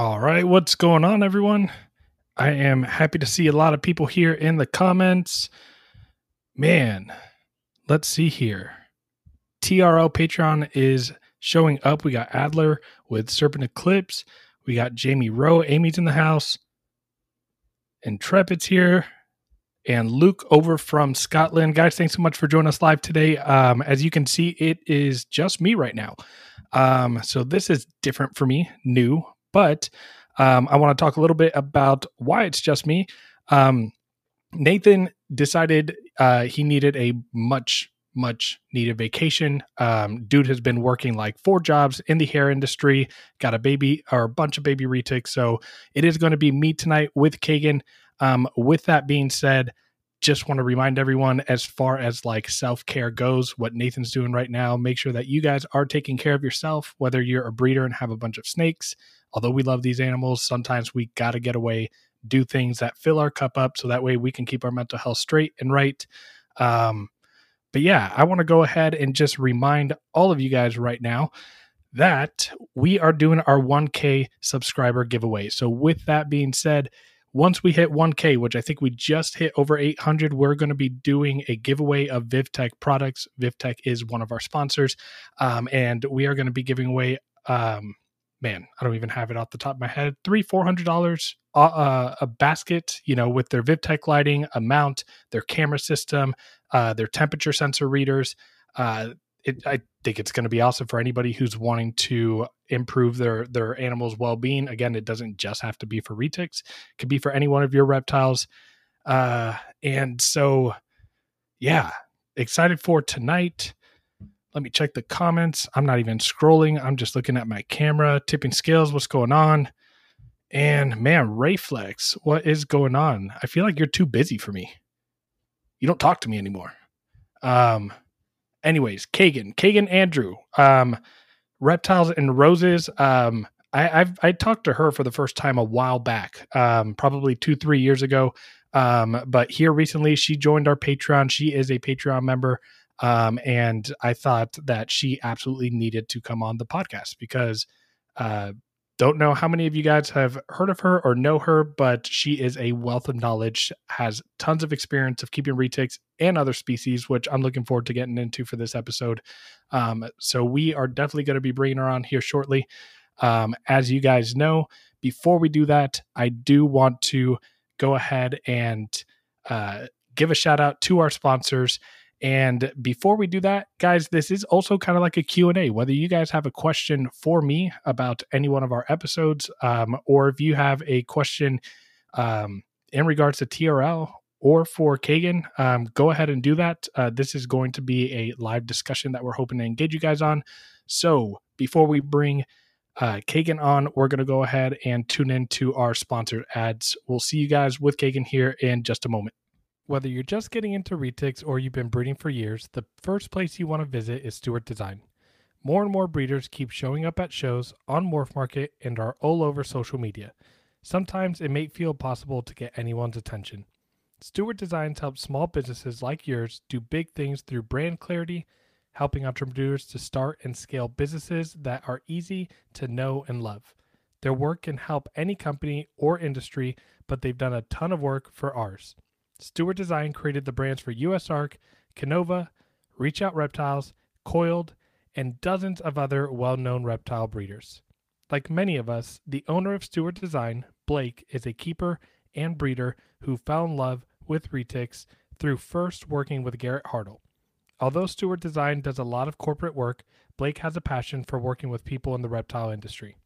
All right, what's going on, everyone? I am happy to see a lot of people here in the comments. Man, let's see here. TRL Patreon is showing up. We got Adler with Serpent Eclipse. We got Jamie Rowe. Amy's in the house. Intrepid's here. And Luke over from Scotland. Guys, thanks so much for joining us live today. Um, as you can see, it is just me right now. Um, so this is different for me, new, but um, I want to talk a little bit about why it's just me. Um, Nathan decided uh, he needed a much, much needed vacation. Um, dude has been working like four jobs in the hair industry, got a baby or a bunch of baby retics. So it is going to be me tonight with Kagan. Um, with that being said, just want to remind everyone as far as like self care goes, what Nathan's doing right now, make sure that you guys are taking care of yourself, whether you're a breeder and have a bunch of snakes. Although we love these animals, sometimes we got to get away, do things that fill our cup up so that way we can keep our mental health straight and right. Um, but yeah, I want to go ahead and just remind all of you guys right now that we are doing our 1K subscriber giveaway. So, with that being said, once we hit 1K, which I think we just hit over 800, we're going to be doing a giveaway of VivTech products. VivTech is one of our sponsors, um, and we are going to be giving away. Um, man, I don't even have it off the top of my head. Three, four hundred dollars uh, uh, a basket, you know, with their VivTech lighting, a mount, their camera system, uh, their temperature sensor readers. Uh, it, I think it's going to be awesome for anybody who's wanting to improve their their animals' well being. Again, it doesn't just have to be for retics; it could be for any one of your reptiles. Uh, and so, yeah, excited for tonight. Let me check the comments. I'm not even scrolling. I'm just looking at my camera, tipping scales. What's going on? And man, Rayflex, what is going on? I feel like you're too busy for me. You don't talk to me anymore. Um, anyways, Kagan, Kagan Andrew, um, reptiles and roses. Um, I, I've I talked to her for the first time a while back, um, probably two three years ago. Um, but here recently, she joined our Patreon. She is a Patreon member. Um, and I thought that she absolutely needed to come on the podcast because uh, don't know how many of you guys have heard of her or know her, but she is a wealth of knowledge, has tons of experience of keeping retics and other species, which I'm looking forward to getting into for this episode. Um, so we are definitely going to be bringing her on here shortly. Um, as you guys know, before we do that, I do want to go ahead and uh, give a shout out to our sponsors. And before we do that, guys, this is also kind of like a Q&A. Whether you guys have a question for me about any one of our episodes, um, or if you have a question um, in regards to TRL or for Kagan, um, go ahead and do that. Uh, this is going to be a live discussion that we're hoping to engage you guys on. So before we bring uh, Kagan on, we're going to go ahead and tune into our sponsored ads. We'll see you guys with Kagan here in just a moment. Whether you're just getting into retics or you've been breeding for years, the first place you want to visit is Stewart Design. More and more breeders keep showing up at shows, on Morph Market, and are all over social media. Sometimes it may feel possible to get anyone's attention. Stewart Designs helps small businesses like yours do big things through brand clarity, helping entrepreneurs to start and scale businesses that are easy to know and love. Their work can help any company or industry, but they've done a ton of work for ours. Stewart Design created the brands for USARK, Canova, Reach Out Reptiles, Coiled, and dozens of other well known reptile breeders. Like many of us, the owner of Stewart Design, Blake, is a keeper and breeder who fell in love with retics through first working with Garrett Hartle. Although Stewart Design does a lot of corporate work, Blake has a passion for working with people in the reptile industry.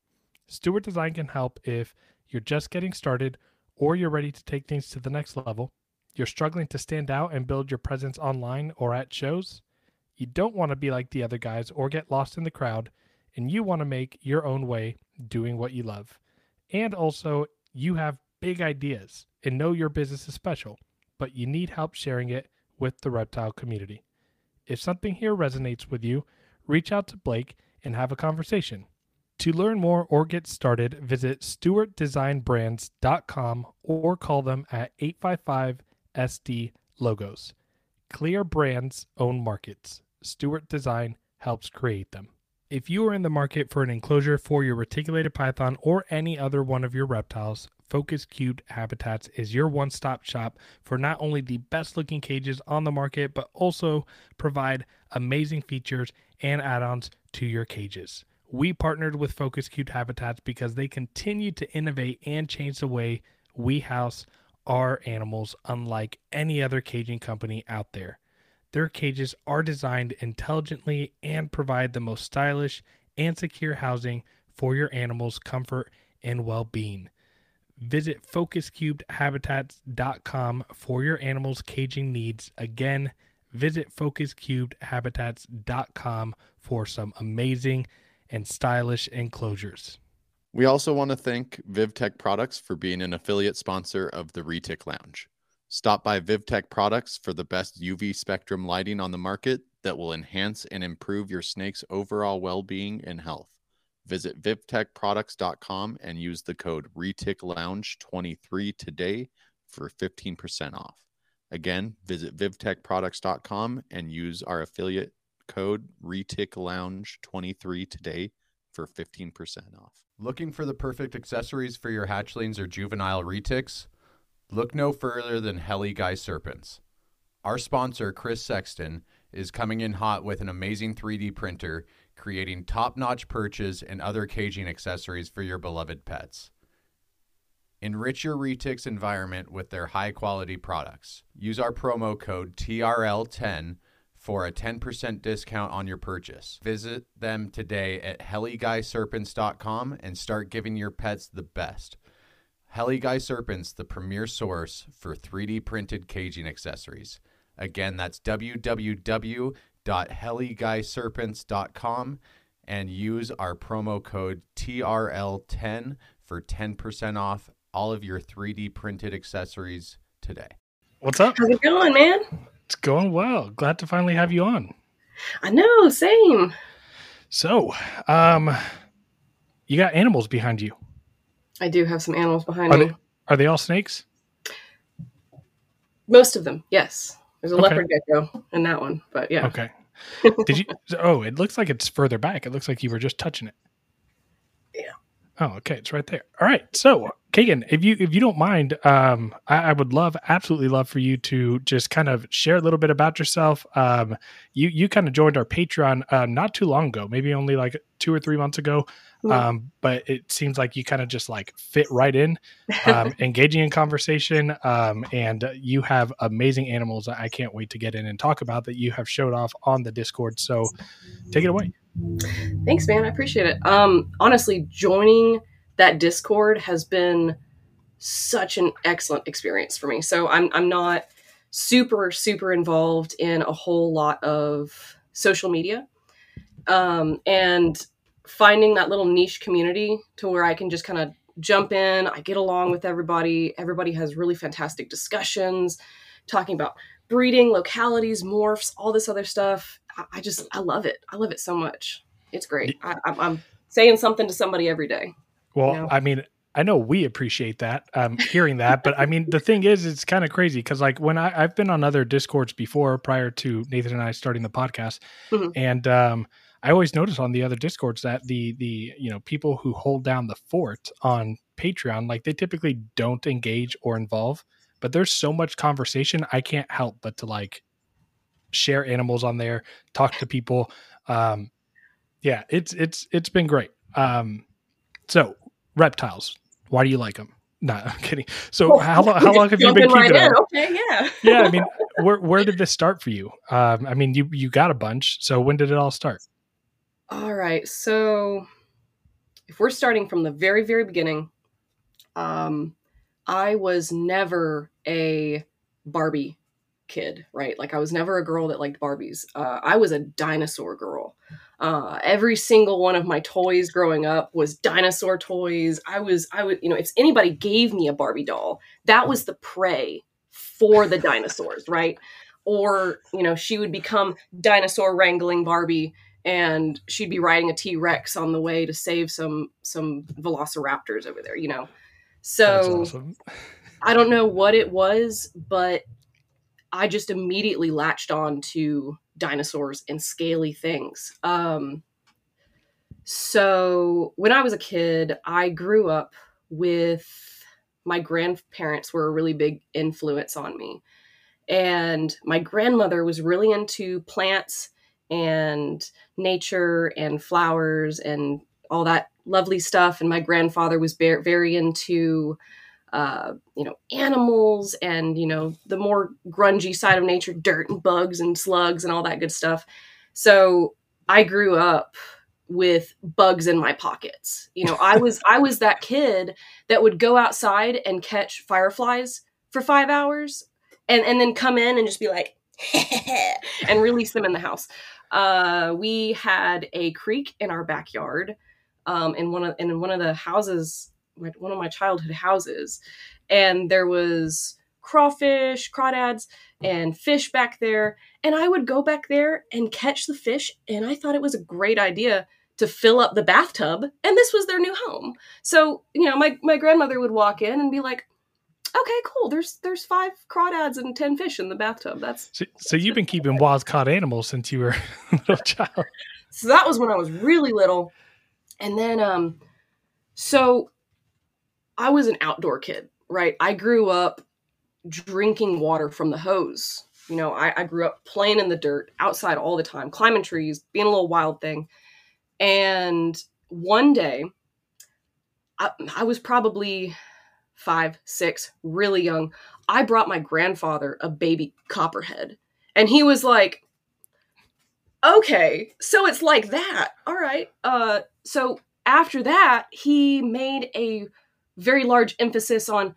Stewart Design can help if you're just getting started or you're ready to take things to the next level you're struggling to stand out and build your presence online or at shows? You don't want to be like the other guys or get lost in the crowd, and you want to make your own way doing what you love. And also, you have big ideas and know your business is special, but you need help sharing it with the reptile community. If something here resonates with you, reach out to Blake and have a conversation. To learn more or get started, visit stewartdesignbrands.com or call them at 855 SD logos. Clear brands own markets. Stewart Design helps create them. If you are in the market for an enclosure for your reticulated python or any other one of your reptiles, Focus Cubed Habitats is your one stop shop for not only the best looking cages on the market, but also provide amazing features and add ons to your cages. We partnered with Focus Cubed Habitats because they continue to innovate and change the way we house our animals, unlike any other caging company out there. Their cages are designed intelligently and provide the most stylish and secure housing for your animal's comfort and well being. Visit focuscubedhabitats.com for your animal's caging needs. Again, visit focuscubedhabitats.com for some amazing and stylish enclosures. We also want to thank VivTech Products for being an affiliate sponsor of the Retic Lounge. Stop by VivTech Products for the best UV spectrum lighting on the market that will enhance and improve your snake's overall well being and health. Visit VivTechProducts.com and use the code ReticLounge23 today for 15% off. Again, visit VivTechProducts.com and use our affiliate code ReticLounge23 today for 15% off. Looking for the perfect accessories for your hatchlings or juvenile retics? Look no further than Heli Guy Serpents. Our sponsor, Chris Sexton, is coming in hot with an amazing 3D printer, creating top notch perches and other caging accessories for your beloved pets. Enrich your retics environment with their high quality products. Use our promo code TRL10 for a 10% discount on your purchase. Visit them today at heliguyserpents.com and start giving your pets the best. Heli Guy Serpents, the premier source for 3D printed caging accessories. Again, that's www.heliguyserpents.com and use our promo code TRL10 for 10% off all of your 3D printed accessories today. What's up? How's it going, man? It's going well. Glad to finally have you on. I know, same. So, um, you got animals behind you. I do have some animals behind Are me. they, are they all snakes? Most of them, yes. There's a Okay. leopard gecko in that one, but yeah. Okay. Did you? Oh, it looks like it's further back. It looks like you were just touching it. Oh, okay. It's right there. All right. So, Kagan, if you if you don't mind, um, I, I would love, absolutely love for you to just kind of share a little bit about yourself. Um, you you kind of joined our Patreon uh, not too long ago, maybe only like two or three months ago. Um, but it seems like you kind of just like fit right in, um, engaging in conversation. Um, and you have amazing animals. that I can't wait to get in and talk about that you have showed off on the Discord. So take it away. Thanks, man. I appreciate it. Um, honestly, joining that Discord has been such an excellent experience for me. So I'm I'm not super super involved in a whole lot of social media, um, and finding that little niche community to where I can just kind of jump in. I get along with everybody. Everybody has really fantastic discussions, talking about breeding, localities, morphs, all this other stuff. I, just I love it. I love it so much. It's great. I, I'm, I'm saying something to somebody every day. Well, Yeah. I mean, I know we appreciate that, um, hearing that, but I mean, the thing is, it's kind of crazy because, like, when I, I've been on other discords before, prior to Nathan and I starting the podcast, Mhm. and um, I always notice on the other discords that the the you know people who hold down the fort on Patreon, like, they typically don't engage or involve, but there's so much conversation, I can't help but to like share animals on there, talk to people. Um, yeah, it's it's it's been great. Um, so reptiles, why do you like them? No, I'm kidding. So how long how long have you been keeping right them? Okay, yeah. Yeah, I mean, where where did this start for you? Um, I mean, you you got a bunch. So when did it all start? All right. So if we're starting from the very, very beginning, um, I was never a Barbie kid, right? Like I was never a girl that liked Barbies. Uh, I was a dinosaur girl. Uh, every single one of my toys growing up was dinosaur toys. I was, I would, you know, if anybody gave me a Barbie doll, that was the prey for the dinosaurs, right? Or, you know, she would become dinosaur wrangling Barbie and she'd be riding a T-Rex on the way to save some some velociraptors over there, you know. So awesome. I don't know what it was, but I just immediately latched on to dinosaurs and scaly things. Um, so when I was a kid, I grew up with my grandparents were a really big influence on me. And my grandmother was really into plants and nature and flowers and all that lovely stuff. And my grandfather was very, very into, uh, you know, animals and, you know, the more grungy side of nature, dirt and bugs and slugs and all that good stuff. So I grew up with bugs in my pockets. You know, I was I was that kid that would go outside and catch fireflies for 5 hours and and then come in and just be like and release them in the house. Uh, we had a creek in our backyard um, in one of in one of the houses one of my childhood houses and there was crawfish, crawdads, and fish back there. And I would go back there and catch the fish. And I thought it was a great idea to fill up the bathtub. And this was their new home. So, you know, my, my grandmother would walk in and be like, okay, cool. There's there's five crawdads and ten fish in the bathtub. That's so, so you've been keeping wild caught animals since you were a little child. So that was when I was really little. And then um so I was an outdoor kid, right? I grew up drinking water from the hose. You know, I, I grew up playing in the dirt outside all the time, climbing trees, being a little wild thing. And one day, I, I was probably five, six, really young. I brought my grandfather a baby copperhead. And he was like, okay, so it's like that. All right. Uh, so after that, he made a very large emphasis on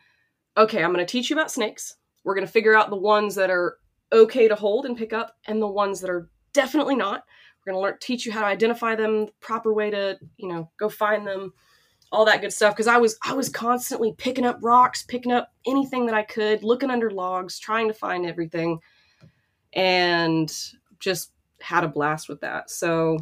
okay, I'm going to teach you about snakes. We're going to figure out the ones that are okay to hold and pick up and the ones that are definitely not. We're going to learn teach you how to identify them, the proper way to, you know, go find them, all that good stuff because I was I was constantly picking up rocks, picking up anything that I could, looking under logs, trying to find everything and just had a blast with that. So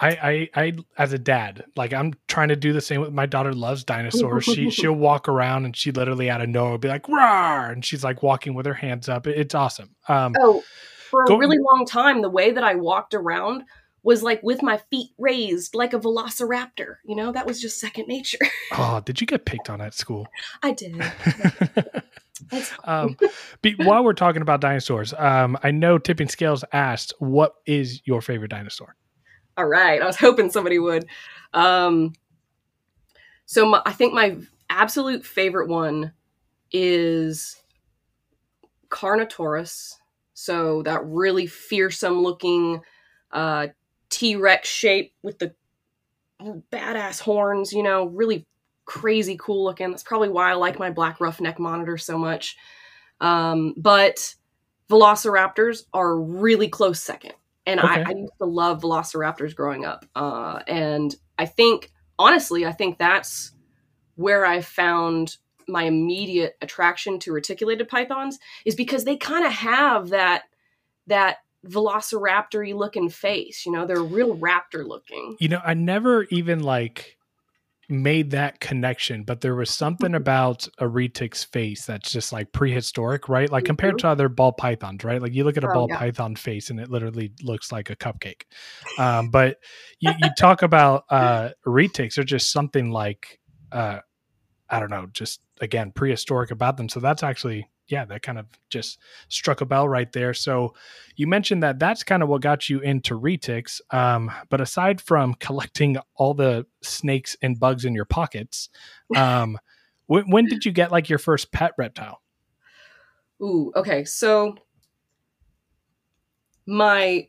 I, I, I, as a dad, like I'm trying to do the same with my daughter. Loves dinosaurs. she, she'll walk around and she literally out of nowhere be like, "Roar!" and she's like walking with her hands up. It's awesome. Um, oh, for a go, really long time, the way that I walked around was like with my feet raised, like a velociraptor. You know, that was just second nature. oh, did you get picked on at school? I did. um, while we're talking about dinosaurs, um, I know Tipping Scales asked, "What is your favorite dinosaur?" All right. I was hoping somebody would. Um, so my, I think my absolute favorite one is Carnotaurus. So that really fearsome looking uh, T Rex shape with the badass horns, you know, really crazy cool looking. That's probably why I like my black roughneck monitor so much. Um, but velociraptors are really close second and okay. I, I, used to love velociraptors growing up uh, and i think honestly i think that's where i found my immediate attraction to reticulated pythons is because they kind of have that that velociraptor looking face you know they're real raptor looking you know i never even like made that connection, but there was something about a retic's face that's just like prehistoric, right? Like compared mm-hmm. to other ball pythons, right? Like you look at a oh, ball yeah. python face and it literally looks like a cupcake. Um, but you, you talk about uh, retics, they're just something like, uh, I don't know, just again, prehistoric about them. So that's actually yeah, that kind of just struck a bell right there. So you mentioned that that's kind of what got you into retics. Um, but aside from collecting all the snakes and bugs in your pockets, um, when, when did you get like your first pet reptile? Ooh, okay. So my,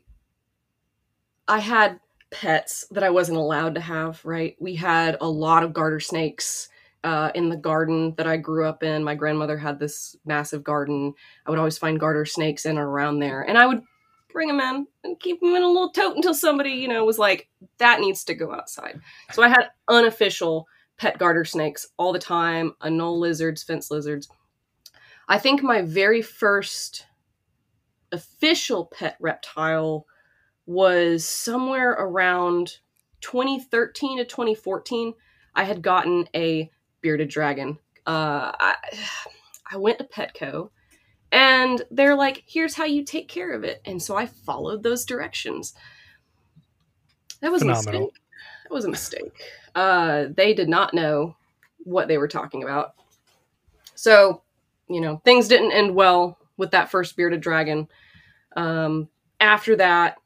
I had pets that I wasn't allowed to have, right? We had a lot of garter snakes uh, in the garden that I grew up in. My grandmother had this massive garden. I would always find garter snakes in and around there, and I would bring them in and keep them in a little tote until somebody, you know, was like, "That needs to go outside." So I had unofficial pet garter snakes all the time, anole lizards, fence lizards. I think my very first official pet reptile was somewhere around 2013 to 2014. I had gotten a bearded dragon. Uh, I, I went to Petco and they're like, here's how you take care of it. And so I followed those directions. That was phenomenal. A mistake. That was a mistake. Uh, they did not know what they were talking about. So, you know, things didn't end well with that first bearded dragon. Um, after that,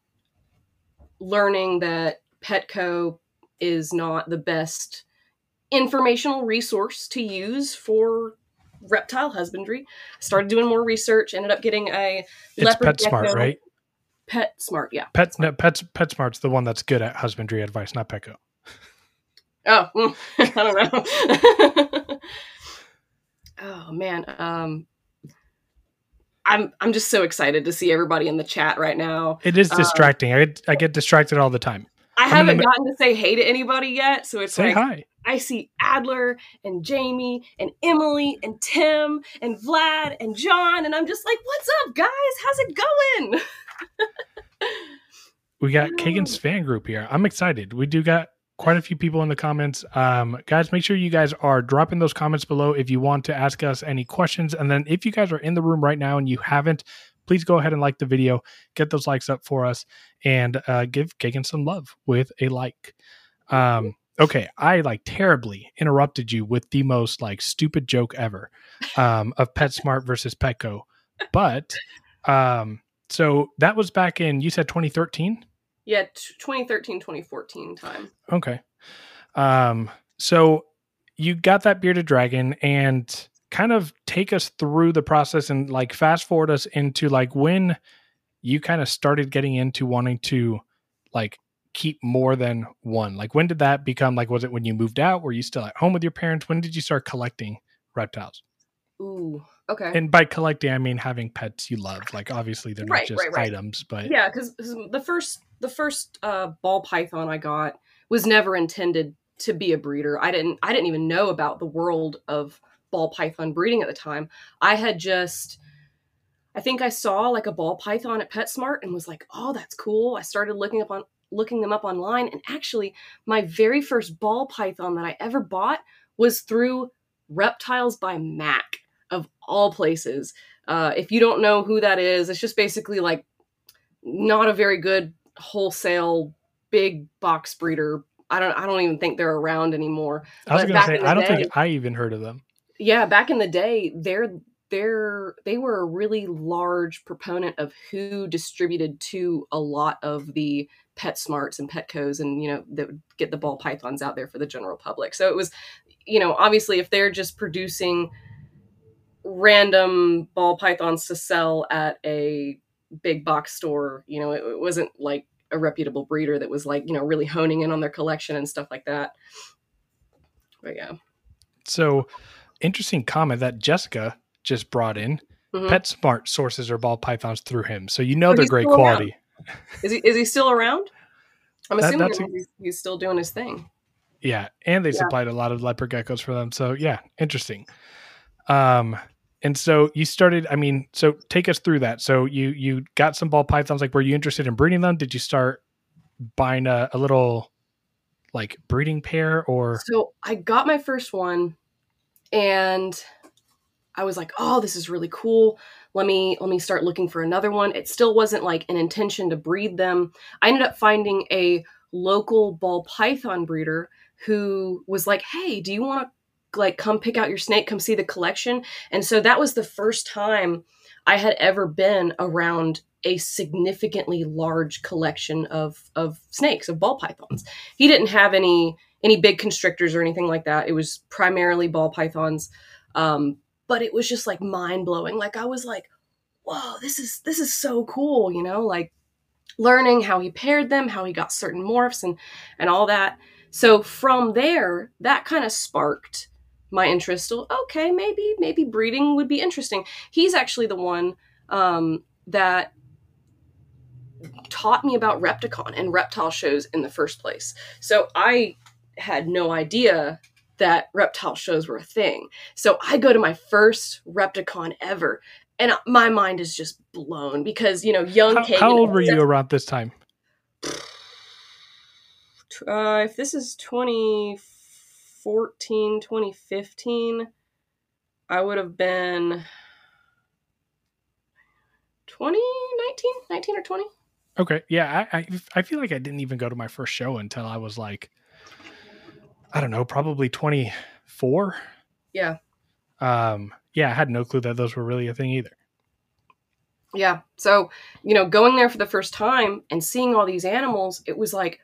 learning that Petco is not the best informational resource to use for reptile husbandry. Started doing more research, ended up getting a It's leopard PetSmart, gecko- right? PetSmart, yeah. Pet no, Pets PetSmart's the one that's good at husbandry advice, not Petco. Oh, mm, I don't know. oh man, um, I'm I'm just so excited to see everybody in the chat right now. It is Uh, distracting. I get, I get distracted all the time. I I'm haven't gotten to say hey to anybody yet, so it's Say like hi. I see Adler and Jamie and Emily and Tim and Vlad and John, and I'm just like, what's up, guys? How's it going? We got Kagan's fan group here. I'm excited. We do got quite a few people in the comments. Um, guys, make sure you guys are dropping those comments below if you want to ask us any questions. And then if you guys are in the room right now and you haven't, please go ahead and like the video, get those likes up for us, and uh, give Kagan some love with a like. Um, okay, I like terribly interrupted you with the most like stupid joke ever um, of PetSmart versus Petco, but um, so that was back in you said 2013. Yeah, t- 2013, 2014 time. Okay. Um, so you got that bearded dragon and kind of take us through the process and like fast forward us into like when you kind of started getting into wanting to like keep more than one. Like when did that become like was it when you moved out? Were you still at home with your parents? When did you start collecting reptiles? Ooh, okay. And by collecting I mean having pets you love. Like obviously they're not just right, right. items, but yeah because the first the first uh, ball python i got was never intended to be a breeder i didn't i didn't even know about the world of ball python breeding at the time i had just i think i saw like a ball python at petsmart and was like oh that's cool i started looking up on looking them up online and actually my very first ball python that i ever bought was through reptiles by mac of all places uh, if you don't know who that is it's just basically like not a very good wholesale big box breeder. I don't I don't even think they're around anymore. I was but gonna say I don't day- think I even heard of them. Yeah, back in the day, they're they're they were a really large proponent of who distributed to a lot of the pet smarts and petcos and you know that would get the ball pythons out there for the general public so it was you know obviously if they're just producing random ball pythons to sell at a big box store you know it, it wasn't like a reputable breeder that was like you know really honing in on their collection and stuff like that but yeah So interesting comment that Jessica just brought in. Mhm. PetSmart sources her ball pythons through him, so you know they're great quality. Is he is he still around? I'm That- assuming a- he's, he's still doing his thing. Yeah, and they Yeah. supplied a lot of leopard geckos for them. So yeah, interesting. Um, and so you started. I mean, so take us through that. So you you got some ball pythons. Like, were you interested in breeding them? Did you start buying a, a little like breeding pair or? So I got my first one, and I was like, "Oh, this is really cool. Let me let me start looking for another one." It still wasn't like an intention to breed them. I ended up finding a local ball python breeder who was like, "Hey, do you want to like come pick out your snake? Come see the collection." And so that was the first time I had ever been around a significantly large collection of of snakes of ball pythons. He didn't have any any big constrictors or anything like that. It was primarily ball pythons. Um, but it was just like mind blowing. Like I was like, whoa, this is this is so cool, you know, like learning how he paired them, how he got certain morphs and and all that. So from there, that kind of sparked my interest. Okay, maybe maybe breeding would be interesting. He's actually the one um, that taught me about Repticon and reptile shows in the first place. So I had no idea that reptile shows were a thing. So I go to my first Repticon ever, and my mind is just blown because you know, young How, Kagan. how old were you around this time? Uh, if this is 2014, 2015, I would have been 20, 19, 19 or 20. Okay, yeah, I, I I feel like I didn't even go to my first show until I was like I don't know, probably 24. Yeah. Um, yeah, I had no clue that those were really a thing either. Yeah. So, you know, going there for the first time and seeing all these animals, it was like,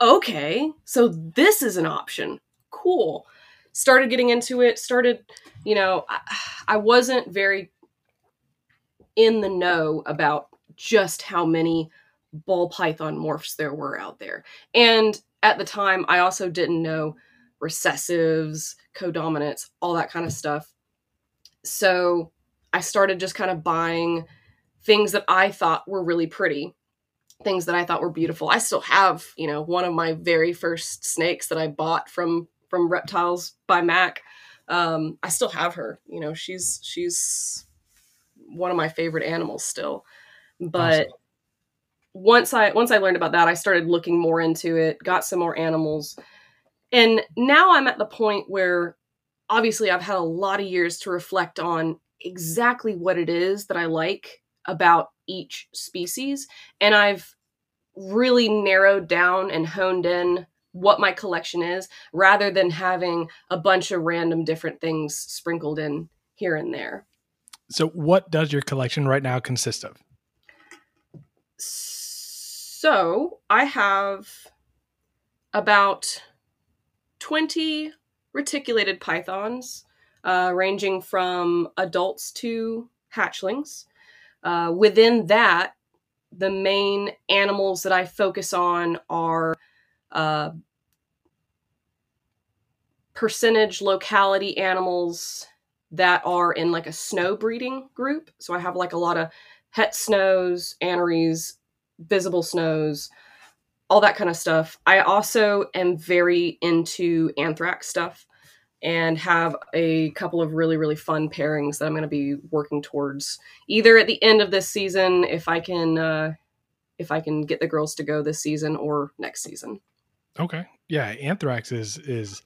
okay, so this is an option. Cool. Started getting into it, started, you know, I, I wasn't very in the know about just how many ball python morphs there were out there. And at the time, I also didn't know recessives, codominants, all that kind of stuff. So I started just kind of buying things that I thought were really pretty, things that I thought were beautiful. I still have, you know, one of my very first snakes that I bought from from Reptiles by Mac. Um, I still have her. You know, she's she's one of my favorite animals still. But awesome. Once I once I learned about that, I started looking more into it, got some more animals. And now I'm at the point where obviously I've had a lot of years to reflect on exactly what it is that I like about each species. And I've really narrowed down and honed in what my collection is rather than having a bunch of random different things sprinkled in here and there. So, what does your collection right now consist of? So, I have about 20 reticulated pythons, uh, ranging from adults to hatchlings. Uh, within that, the main animals that I focus on are uh, percentage locality animals that are in like a snow breeding group. So I have like a lot of het snows, aneries, visible snows, all that kind of stuff. I also am very into anthrax stuff and have a couple of really really fun pairings that I'm going to be working towards either at the end of this season if I can uh, if I can get the girls to go this season or next season. Okay. Yeah, anthrax is is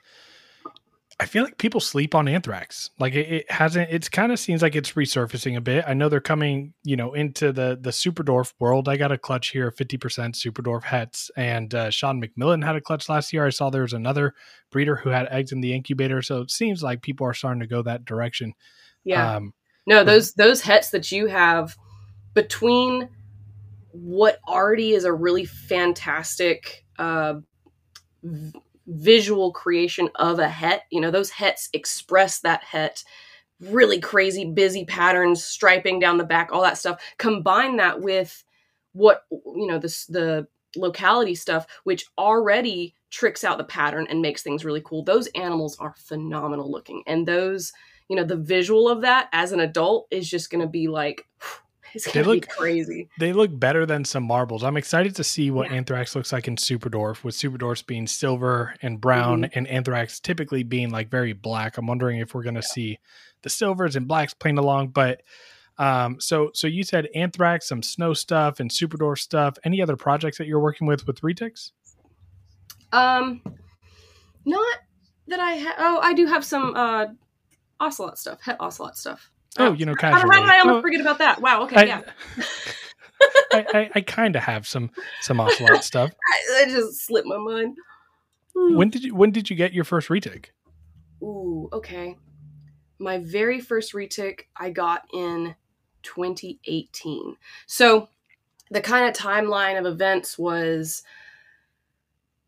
I feel like people sleep on anthrax. Like it, it hasn't. It kind of seems like it's resurfacing a bit. I know they're coming, you know, into the the Superdwarf world. I got a clutch here, fifty percent Superdwarf hets, and uh, Sean McMillan had a clutch last year. I saw there was another breeder who had eggs in the incubator. So it seems like people are starting to go that direction. Yeah. Um, no, those those hets that you have between what already is a really fantastic. Uh, visual creation of a het. You know, those hets express that het. Really crazy busy patterns striping down the back all that stuff. Combine that with what you know this the locality stuff which already tricks out the pattern and makes things really cool. Those animals are phenomenal looking. And those you know the visual of that as an adult is just going to be like It's gonna they look crazy. They look better than some marbles. I'm excited to see what yeah. Anthrax looks like in Superdwarf, with Superdwarfs being silver and brown, mm-hmm. and Anthrax typically being like very black. I'm wondering if we're gonna yeah. see the silvers and blacks playing along. But um, so so you said Anthrax, some snow stuff, and Superdwarf stuff. Any other projects that you're working with with Retics? Um, not that I have. Oh, I do have some uh ocelot stuff, het ocelot stuff. Oh, you know, casually. How, did I almost oh, forget about that? Wow. Okay. I, yeah. I, I, I kind of have some some ocelot stuff. I, I, just slipped my mind. Hmm. When did you When did you get your first retic? Ooh, okay. My very first retic I got in 2018. So the kind of timeline of events was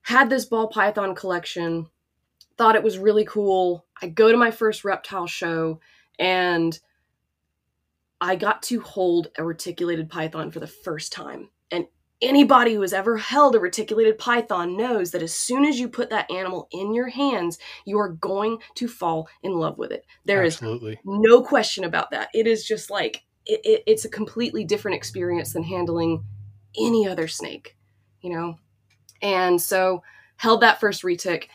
had this ball python collection, thought it was really cool. I go to my first reptile show and I got to hold a reticulated python for the first time. And anybody who has ever held a reticulated python knows that as soon as you put that animal in your hands, you are going to fall in love with it. There Absolutely. is no question about that. It is just like, it, it, it's a completely different experience than handling any other snake, you know? And so held that first retic,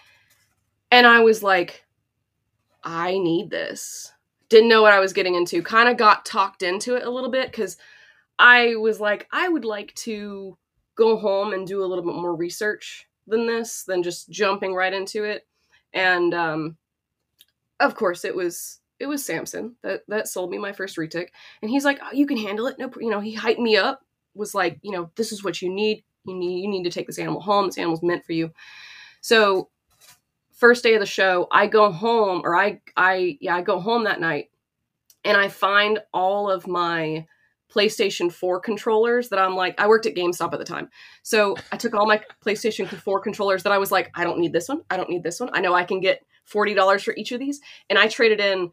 and I was like, I need this didn't know what I was getting into. Kind of got talked into it a little bit because I was like, I would like to go home and do a little bit more research than this, than just jumping right into it. And um, of course, it was it was Samson that that sold me my first retic, and he's like, oh, "You can handle it." No, you know, he hyped me up. Was like, you know, this is what you need. You need you need to take this animal home. This animal's meant for you. So first day of the show, I go home or I I yeah, I go home that night and I find all of my PlayStation 4 controllers that I'm like, I worked at GameStop at the time. So I took all my PlayStation 4 controllers that I was like, I don't need this one. I don't need this one. I know I can get $40 for each of these. And I traded in a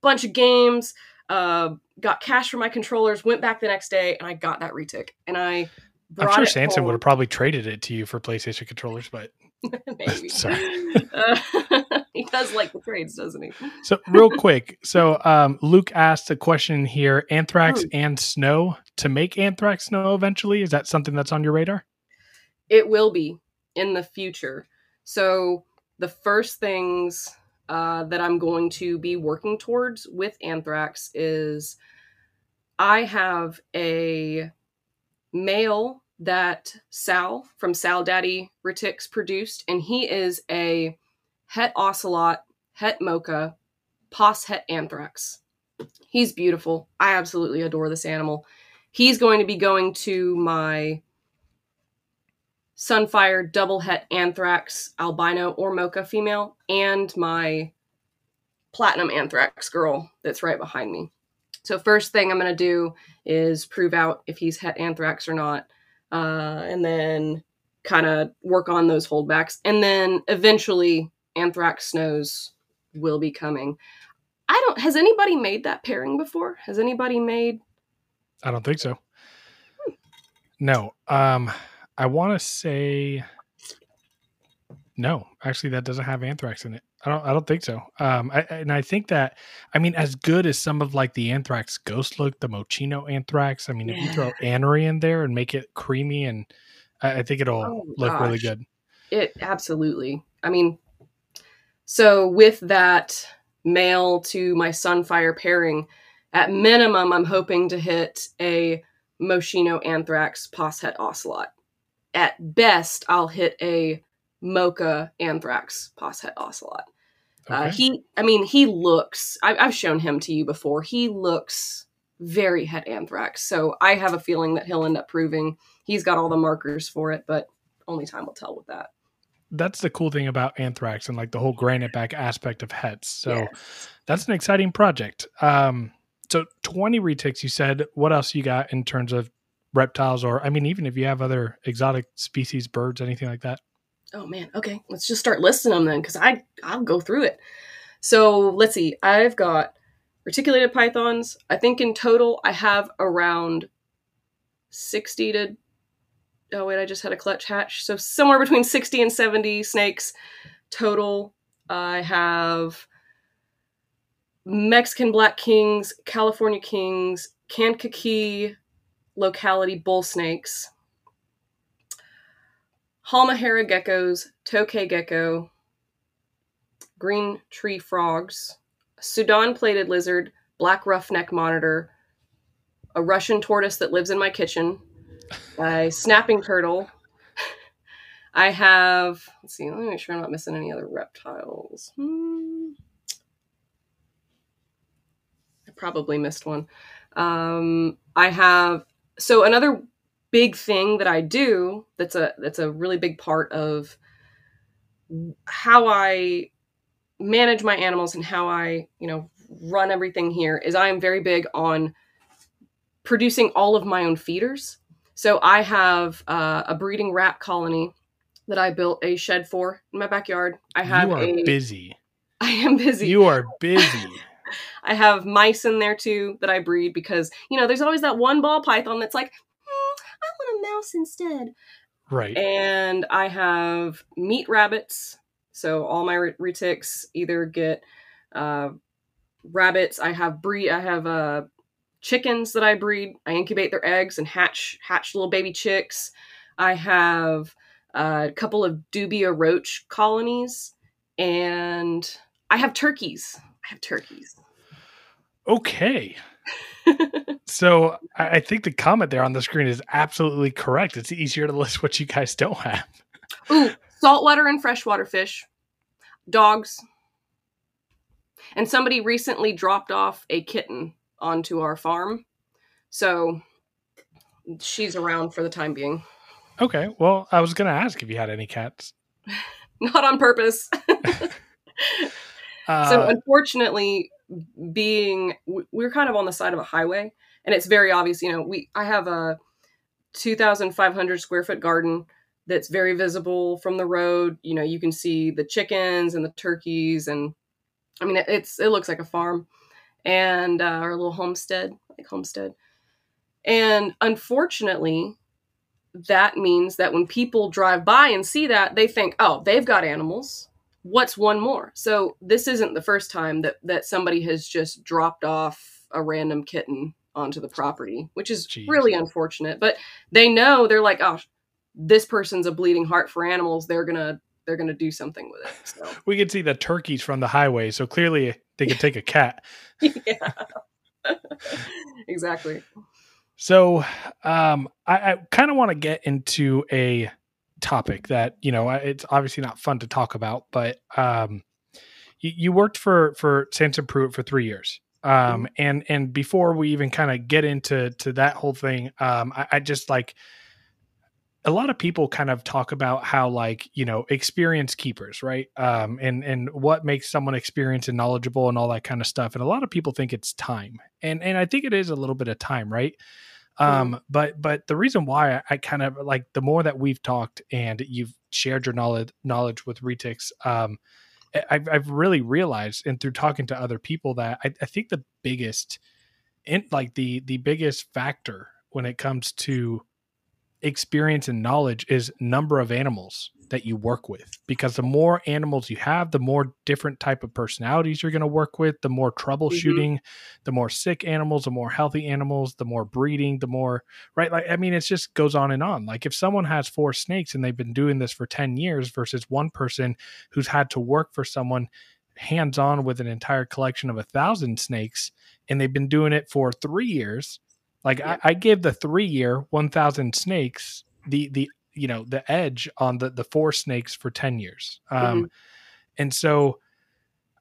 bunch of games, uh, got cash for my controllers, went back the next day, and I got that retic. And I I'm sure Samson would have probably traded it to you for PlayStation controllers, but maybe. Sorry. Uh, he does like the trades, doesn't he? So, real quick. So, um, Luke asked a question here Anthrax Ooh. and snow to make Anthrax snow eventually. Is that something that's on your radar? It will be in the future. So, the first things uh, that I'm going to be working towards with Anthrax is I have a male that Sal from Sal Daddy Retix produced, and he is a het ocelot, het mocha, pos het anthrax. He's beautiful. I absolutely adore this animal. He's going to be going to my Sunfire double het anthrax albino or mocha female and my platinum anthrax girl that's right behind me. So first thing I'm going to do is prove out if he's het anthrax or not, uh, and then kind of work on those holdbacks, and then eventually anthrax snows will be coming. I don't. Has anybody made that pairing before? Has anybody made? I don't think so. Hmm. No. Um, I want to say no. Actually, that doesn't have anthrax in it. I don't. I don't think so. Um, I, and I think that. I mean, as good as some of like the anthrax ghost look, the Mochino anthrax. I mean, yeah. if you throw Anery in there and make it creamy, and I, I think it'll oh, look gosh. really good. It absolutely. I mean, so with that male to my Sunfire pairing, at minimum, I'm hoping to hit a Mochino anthrax poshet ocelot. At best, I'll hit a Mocha Anthrax Poshet Ocelot. Uh, okay. Uh, he, I mean, he looks. I, have shown him to you before. He looks very het anthrax. So I have a feeling that he'll end up proving he's got all the markers for it, but only time will tell with that. That's the cool thing about anthrax and like the whole granite back aspect of hets. So that's an exciting project. Um, so 20 retics, you said. What else you got in terms of reptiles, or I mean, even if you have other exotic species, birds, anything like that? Oh man, okay, let's just start listing them then, because I I'll go through it. So let's see, I've got reticulated pythons. I think in total I have around sixty to oh wait, I just had a clutch hatch, so somewhere between sixty and seventy snakes total. I have Mexican black kings, California kings, Kankakee locality bull snakes, Halmahera geckos, tokay gecko, green tree frogs, Sudan plated lizard, black roughneck monitor, a Russian tortoise that lives in my kitchen, a snapping turtle. I have, let's see, let me make sure I'm not missing any other reptiles. Hmm. I probably missed one. Um, I have, so another big thing that I do that's a that's a really big part of how I manage my animals and how I, you know, run everything here is I am very big on producing all of my own feeders. So I have uh, a breeding rat colony that I built a shed for in my backyard. I have you are a, busy. I am busy. You are busy. I have mice in there too that I breed because you know there's always that one ball python that's like I want a mouse instead. Right. And I have meat rabbits. So all my retics either get uh, rabbits. I have breed. I have uh, chickens that I breed. I incubate their eggs and hatch hatch little baby chicks. I have uh, a couple of dubia roach colonies, and I have turkeys. I have turkeys. Okay so I think the comment there on the screen is absolutely correct. It's easier to list what you guys don't have. Ooh, saltwater and freshwater fish, dogs, and somebody recently dropped off a kitten onto our farm, so she's around for the time being. Okay, well, I was going to ask if you had any cats. not on purpose. Uh, so unfortunately, being we're kind of on the side of a highway, and it's very obvious. You know, we I have a 2,500 square foot garden that's very visible from the road. You know, you can see the chickens and the turkeys, and I mean, it, it's it looks like a farm, and uh, our little homestead, like homestead. And unfortunately, that means that when people drive by and see that, they think, oh, they've got animals. What's one more? So this isn't the first time that that somebody has just dropped off a random kitten onto the property, which is Jeez. really unfortunate. But they know they're like, oh, this person's a bleeding heart for animals. They're gonna they're gonna do something with it. So we could see the turkeys from the highway, so clearly they could take a cat. yeah, exactly. So, um, I, I kind of want to get into a topic that you know it's obviously not fun to talk about, but um, you, you worked for for Samson Pruitt for three years, um, and and before we even kind of get into to that whole thing, um, I, I just like a lot of people kind of talk about how like you know experienced keepers right? Um and and what makes someone experienced and knowledgeable and all that kind of stuff and a lot of people think it's time. And and i think it is a little bit of time right? Um but but the reason why I, I kind of like the more that we've talked and you've shared your knowledge knowledge with retics um I've, I've really realized and through talking to other people that I, I think the biggest in like the the biggest factor when it comes to experience and knowledge is number of animals that you work with because the more animals you have the more different type of personalities you're going to work with the more mm-hmm. troubleshooting the more sick animals the more healthy animals the more breeding the more right? Like i mean it just goes on and on. Like if someone has four snakes and they've been doing this for 10 years versus one person who's had to work for someone hands on with an entire collection of a thousand snakes and they've been doing it for three years like Yeah. I, I gave the three year 1000 snakes the the you know the edge on the the four snakes for 10 years. Um and so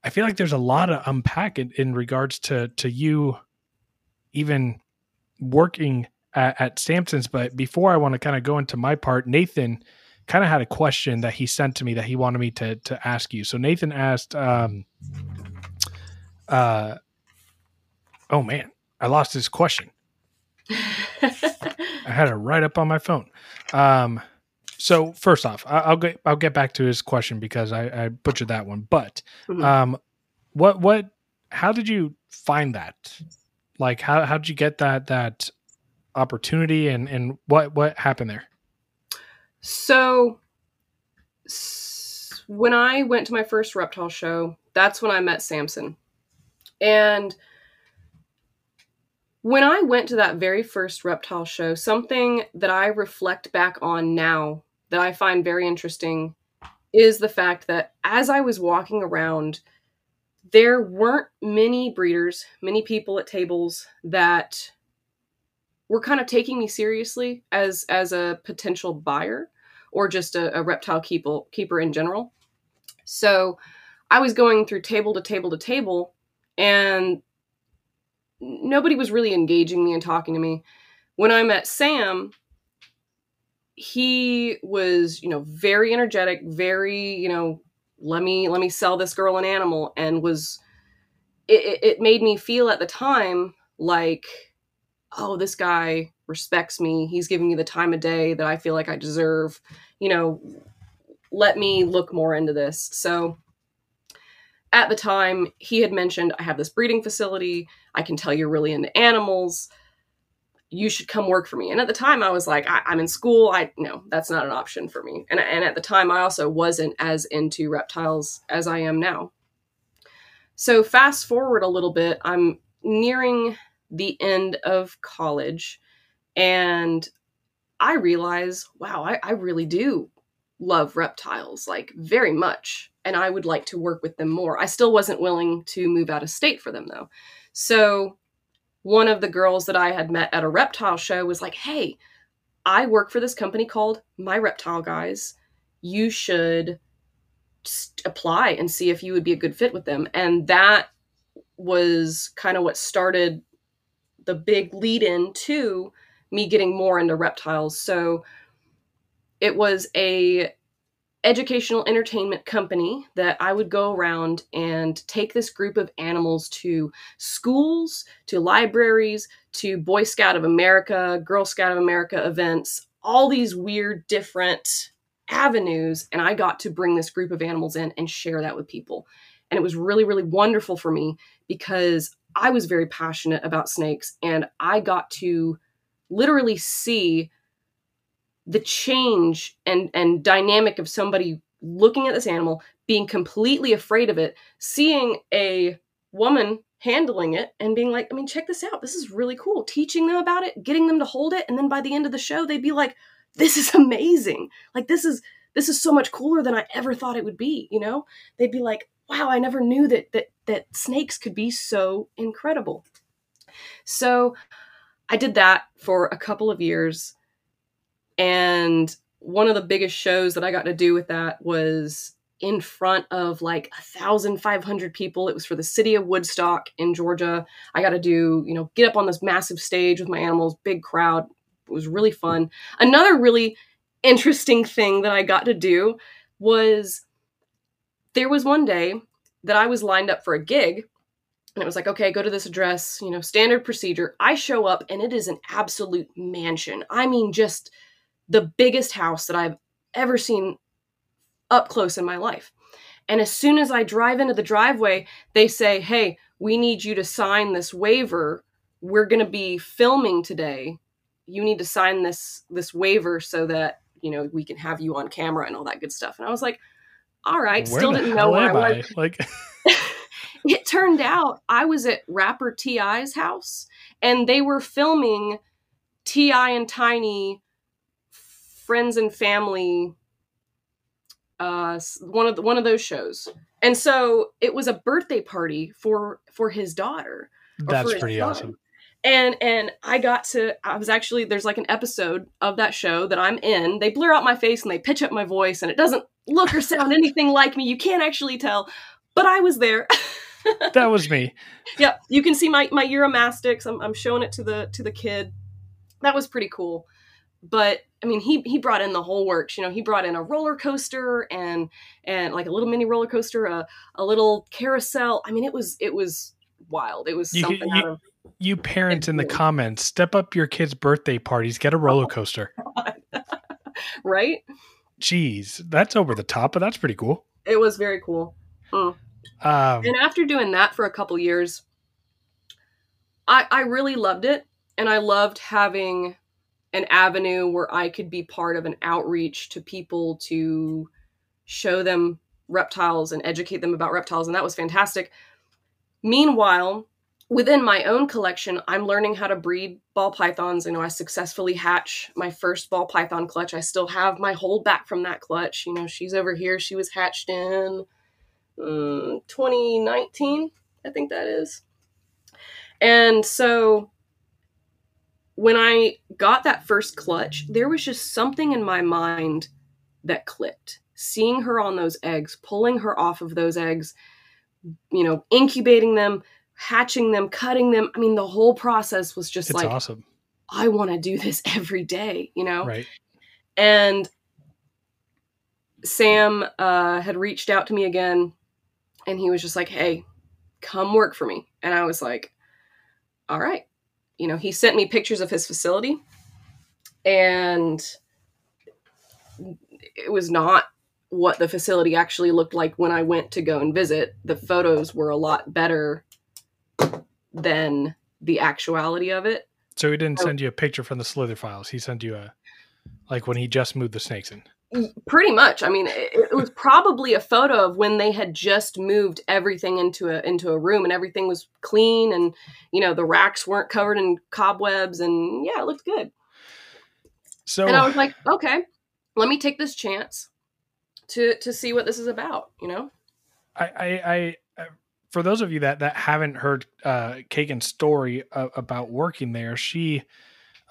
i feel like there's a lot of unpack in, in regards to to you even working at, at samson's but before i want to kind of go into my part nathan kind of had a question that he sent to me that he wanted me to to ask you. So nathan asked um uh oh man i lost his question I had it right up on my phone. Um, so first off, I, I'll get I'll get back to his question because I, I butchered that one. But Mhm. um, what what how did you find that? Like how how did you get that that opportunity and and what what happened there? So, when I went to my first reptile show, that's when I met Samson. And when I went to that very first reptile show, something that I reflect back on now that I find very interesting is the fact that as I was walking around, there weren't many breeders, many people at tables that were kind of taking me seriously as as a potential buyer or just a, a reptile keeper keeper in general. So I was going through table to table to table, and nobody was really engaging me and talking to me. When I met Sam, he was, you know, very energetic, very, you know, let me let me sell this girl an animal, and was it, it- made me feel at the time like, oh, this guy respects me. He's giving me the time of day that I feel like I deserve. You know, let me look more into this. So at the time, he had mentioned, I have this breeding facility. I can tell you're really into animals. You should come work for me. And at the time, I was like, I- I'm in school. I no, that's not an option for me. And, and at the time, I also wasn't as into reptiles as I am now. So fast forward a little bit, I'm nearing the end of college and I realize, wow, I, I really do love reptiles, like very much. And I would like to work with them more. I still wasn't willing to move out of state for them though. So one of the girls that I had met at a reptile show was like, hey, I work for this company called My Reptile Guys. You should apply and see if you would be a good fit with them. And that was kind of what started the big lead in to me getting more into reptiles. So it was a educational entertainment company that I would go around and take this group of animals to schools, to libraries, to Boy Scout of America, Girl Scout of America events, all these weird, different avenues. And I got to bring this group of animals in and share that with people. And it was really, really wonderful for me because I was very passionate about snakes and I got to literally see the change and and dynamic of somebody looking at this animal being completely afraid of it seeing a woman handling it and being like i mean check this out. This is really cool. Teaching them about it getting them to hold it and then by the end of the show they'd be like this is amazing. Like this is this is so much cooler than i ever thought it would be you know? They'd be like wow i never knew that that that snakes could be so incredible. So i did that for a couple of years and one of the biggest shows that I got to do with that was in front of like a thousand five hundred people. It was for the city of Woodstock in Georgia. I got to do, you know, get up on this massive stage with my animals, big crowd. It was really fun. Another really interesting thing that I got to do was there was one day that I was lined up for a gig and it was like, okay, go to this address, you know, standard procedure. I show up and it is an absolute mansion. I mean, just the biggest house that I've ever seen up close in my life. And as soon as I drive into the driveway, they say, Hey, we need you to sign this waiver. We're going to be filming today. You need to sign this this waiver so that, you know, we can have you on camera and all that good stuff. And I was like, all right, Where still didn't know where I I? was. Like, It turned out I was at rapper T.I.'s house and they were filming T.I. and Tiny friends and family uh one of the, one of those shows. And so it was a birthday party for for his daughter. That's his pretty son. awesome. and and i got to i was actually there's like an episode of that show that i'm in. They blur out my face and they pitch up my voice and it doesn't look or sound anything like me. You can't actually tell but i was there. That was me. yeah you can see my my uromastyx I'm, I'm showing it to the to the kid. That was pretty cool. But i mean he he brought in the whole works you know he brought in a roller coaster and and like a little mini roller coaster a, a little carousel. I mean it was it was wild. It was You- something you- out of You parents in the comments, step up your kids' birthday parties, get a roller coaster. right? Jeez, that's over the top, but that's pretty cool. it was very cool. Um, and after doing that for a couple years i i really loved it and i loved having an avenue where i could be part of an outreach to people to show them reptiles and educate them about reptiles and that was fantastic. Meanwhile within my own collection i'm learning how to breed ball pythons. You know i successfully hatch my first ball python clutch. I still have my hold back from that clutch. You know she's over here. She was hatched in um, 2019 i think that is. And so when i got that first clutch there was just something in my mind that clicked seeing her on those eggs pulling her off of those eggs you know incubating them hatching them cutting them i mean the whole process was just it's like awesome, i want to do this every day you know right? and Sam uh, had reached out to me again, and he was just like, "Hey, come work for me." And I was like, "All right." You know, he sent me pictures of his facility, and it was not what the facility actually looked like when I went to go and visit. The photos were a lot better than the actuality of it. So he didn't send you a picture from the Slither files. He sent you a like when he just moved the snakes in. Pretty much. I mean it, it was probably a photo of when they had just moved everything into a into a room and everything was clean and you know the racks weren't covered in cobwebs and yeah it looked good. So and i was like okay let me take this chance to to see what this is about you know? I, I, I, uh, for those of you that that haven't heard uh, Kagan's story uh, about working there, she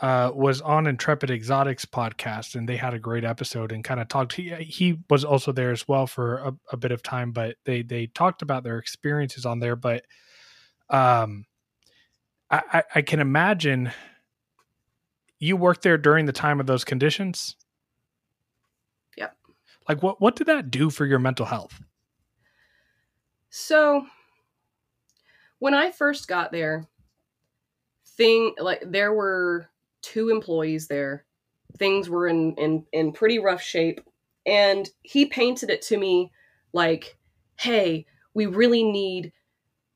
uh, was on Intrepid Exotics podcast, and they had a great episode and kind of talked. He, he was also there as well for a, a bit of time, but they they talked about their experiences on there. But um, I, I, I can imagine you worked there during the time of those conditions. Yep. Like what what did that do for your mental health? So when I first got there, thing like there were two employees there. Things were in in in pretty rough shape and he painted it to me like, "Hey, we really need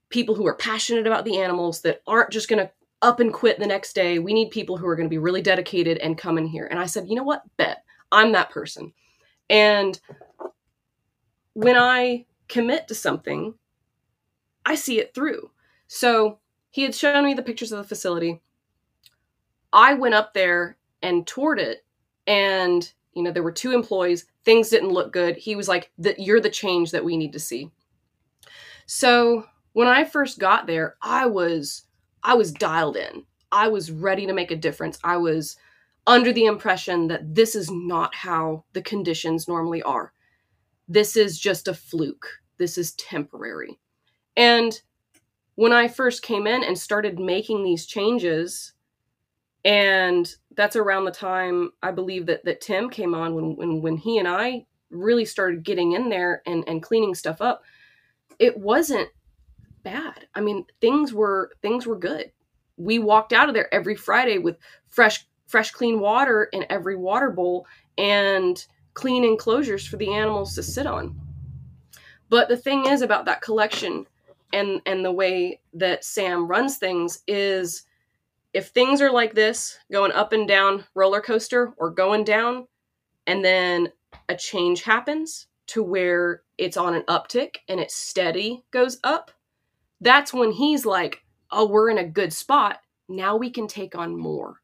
people who are passionate about the animals that aren't just going to up and quit the next day. We need people who are going to be really dedicated and come in here." And I said, "You know what? Bet. I'm that person." And when I commit to something, I see it through. So he had shown me the pictures of the facility. I went up there and toured it, and you know there were two employees. Things didn't look good. He was like, "That you're the change that we need to see." So when I first got there, I was I was dialed in. I was ready to make a difference. I was under the impression that this is not how the conditions normally are. This is just a fluke. This is temporary. And when I first came in and started making these changes, and that's around the time I believe that that Tim came on when when when he and I really started getting in there and and cleaning stuff up. It wasn't bad. I mean, things were things were good. We walked out of there every Friday with fresh fresh clean water in every water bowl and clean enclosures for the animals to sit on. But the thing is about that collection and and the way that Sam runs things is if things are like this, going up and down roller coaster or going down and then a change happens to where it's on an uptick and it steady goes up, that's when he's like, "Oh, we're in a good spot. Now we can take on more."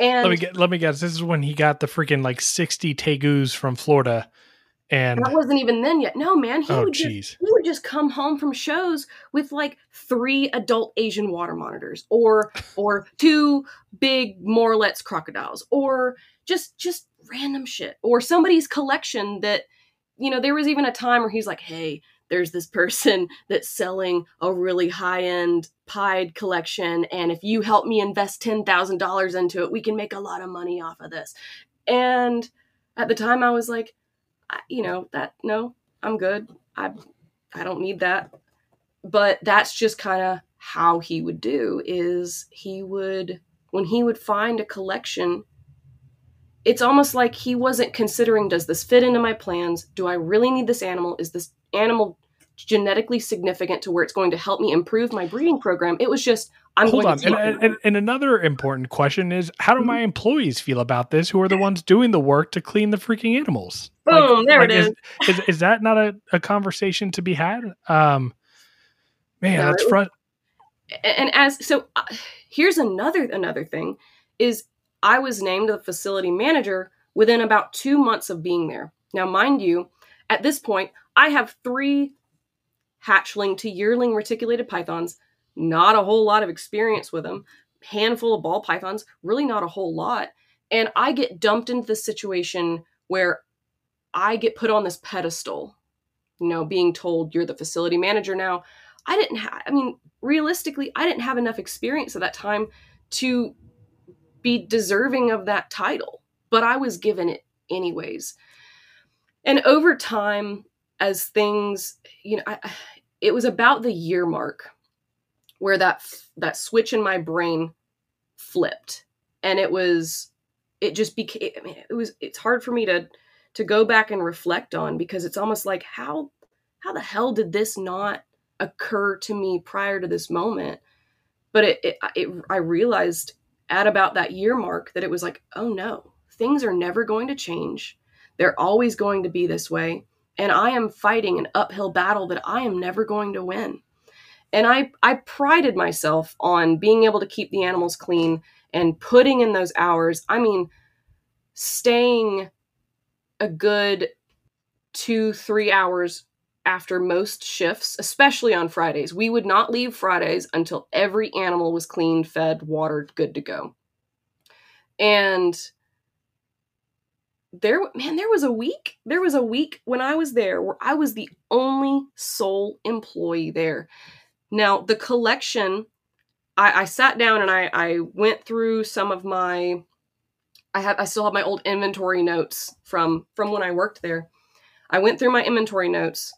And let me get let me guess. This is when he got the freaking like sixty tegus from Florida, and that wasn't even then yet. No, man, he oh would just, he would just come home from shows with like three adult Asian water monitors, or or two big Morelet's crocodiles, or just just random shit, or somebody's collection that you know. There was even a time where he's like, "Hey, there's this person that's selling a really high end pied collection and if you help me invest $10,000 into it we can make a lot of money off of this and at the time I was like You know that no I'm good. I I don't need that. But that's just kind of how he would do is he would when he would find a collection it's almost like he wasn't considering does this fit into my plans? Do i really need this animal? Is this animal genetically significant to where it's going to help me improve my breeding program it was just i'm hold going on. to And, and, and, and another important question is, how do Mm-hmm. my employees feel about this? Who are the ones doing the work to clean the freaking animals? Boom, there it is, is. is. Is that not a, a conversation to be had? Um, man, No, that's front. and as so uh, here's another another thing is i was named the facility manager within about two months of being there now mind you at this point i have three hatchling to yearling reticulated pythons not a whole lot of experience with them handful of ball pythons really not a whole lot and i get dumped into the situation where i get put on this pedestal you know being told you're the facility manager now i didn't have i mean realistically, I didn't have enough experience at that time to be deserving of that title, but I was given it anyways. And over time, as things, you know, I, it was about the year mark where that that switch in my brain flipped, and it was, it just became, it was, it's hard for me to to go back and reflect on because it's almost like how how the hell did this not occur to me prior to this moment? But it, it, it i realized at about that year mark that it was like oh no things are never going to change. They're always going to be this way and i am fighting an uphill battle that i am never going to win and i i prided myself on being able to keep the animals clean and putting in those hours i mean staying a good two three hours after most shifts, especially on Fridays. We would not leave Fridays until every animal was cleaned, fed, watered, good to go. And there man, there was a week. There was a week when I was there where I was the only sole employee there. Now, the collection, I, I sat down and I, I went through some of my I have I still have my old inventory notes from from when I worked there I went through my inventory notes.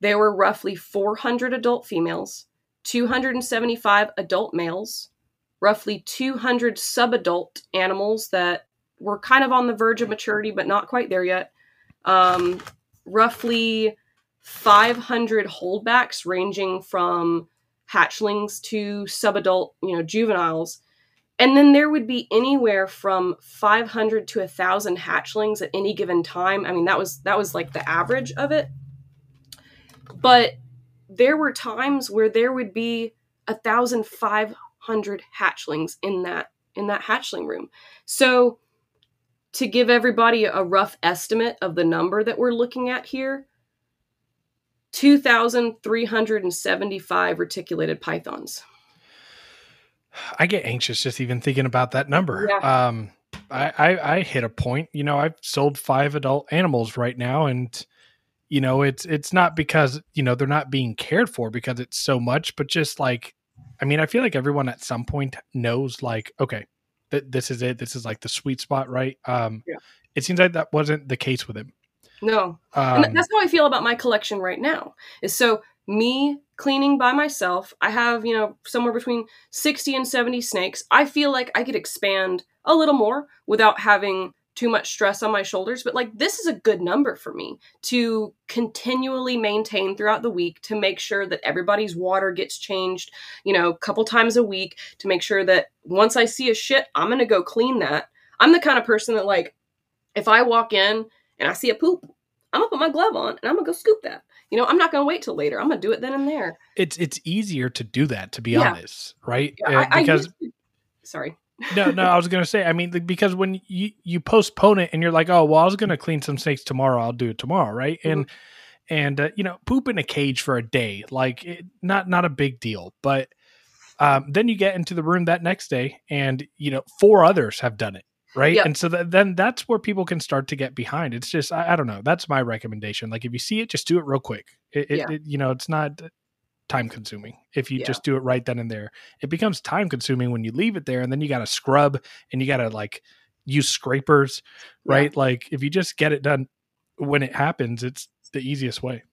There were roughly 400 adult females, 275 adult males, roughly 200 subadult animals that were kind of on the verge of maturity but not quite there yet. Um, roughly 500 holdbacks ranging from hatchlings to subadult, you know, juveniles. And then there would be anywhere from 500 to 1000 hatchlings at any given time. I mean, that was that was like the average of it. But there were times where there would be 1500 hatchlings in that in that hatchling room. So to give everybody a rough estimate of the number that we're looking at here, 2,375 reticulated pythons. I get anxious just even thinking about that number. Yeah. Um, I, I, I hit a point. You know, I've sold five adult animals right now, and you know, it's it's not because you know they're not being cared for because it's so much, but just like, I mean, I feel like everyone at some point knows, like, okay, th- this is it. This is like the sweet spot, right? Um, Yeah. It seems like that wasn't the case with him. No, Um, and that's how I feel about my collection right now. Is so me cleaning by myself. I have you know somewhere between sixty and seventy snakes. I feel like I could expand a little more without having too much stress on my shoulders. But like this is a good number for me to continually maintain throughout the week to make sure that everybody's water gets changed. You know, a couple times a week to make sure that once I see a shit, I'm gonna go clean that. I'm the kind of person that like if I walk in and I see a poop, I'm gonna put my glove on and I'm gonna go scoop that. You know, I'm not gonna wait till later. I'm gonna do it then and there. it's it's easier to do that, to be Yeah. honest, right? Yeah, Uh, I, I because used to- sorry. No, no, I was gonna say. I mean, because when you you postpone it and you're like, oh, well, I was gonna clean some snakes tomorrow. I'll do it tomorrow, right? And and uh, you know, poop in a cage for a day, like it, not not a big deal. But um, then you get into the room that next day, and you know, four others have done it, right? Yep. And so th- then that's where people can start to get behind. It's just I, I don't know. That's my recommendation. Like if you see it, just do it real quick. It, it, it you know, it's not time consuming if you Yeah. just do it right then and there it becomes time consuming when you leave it there and then you got to scrub and you got to like use scrapers Yeah. right like if you just get it done when it happens it's the easiest way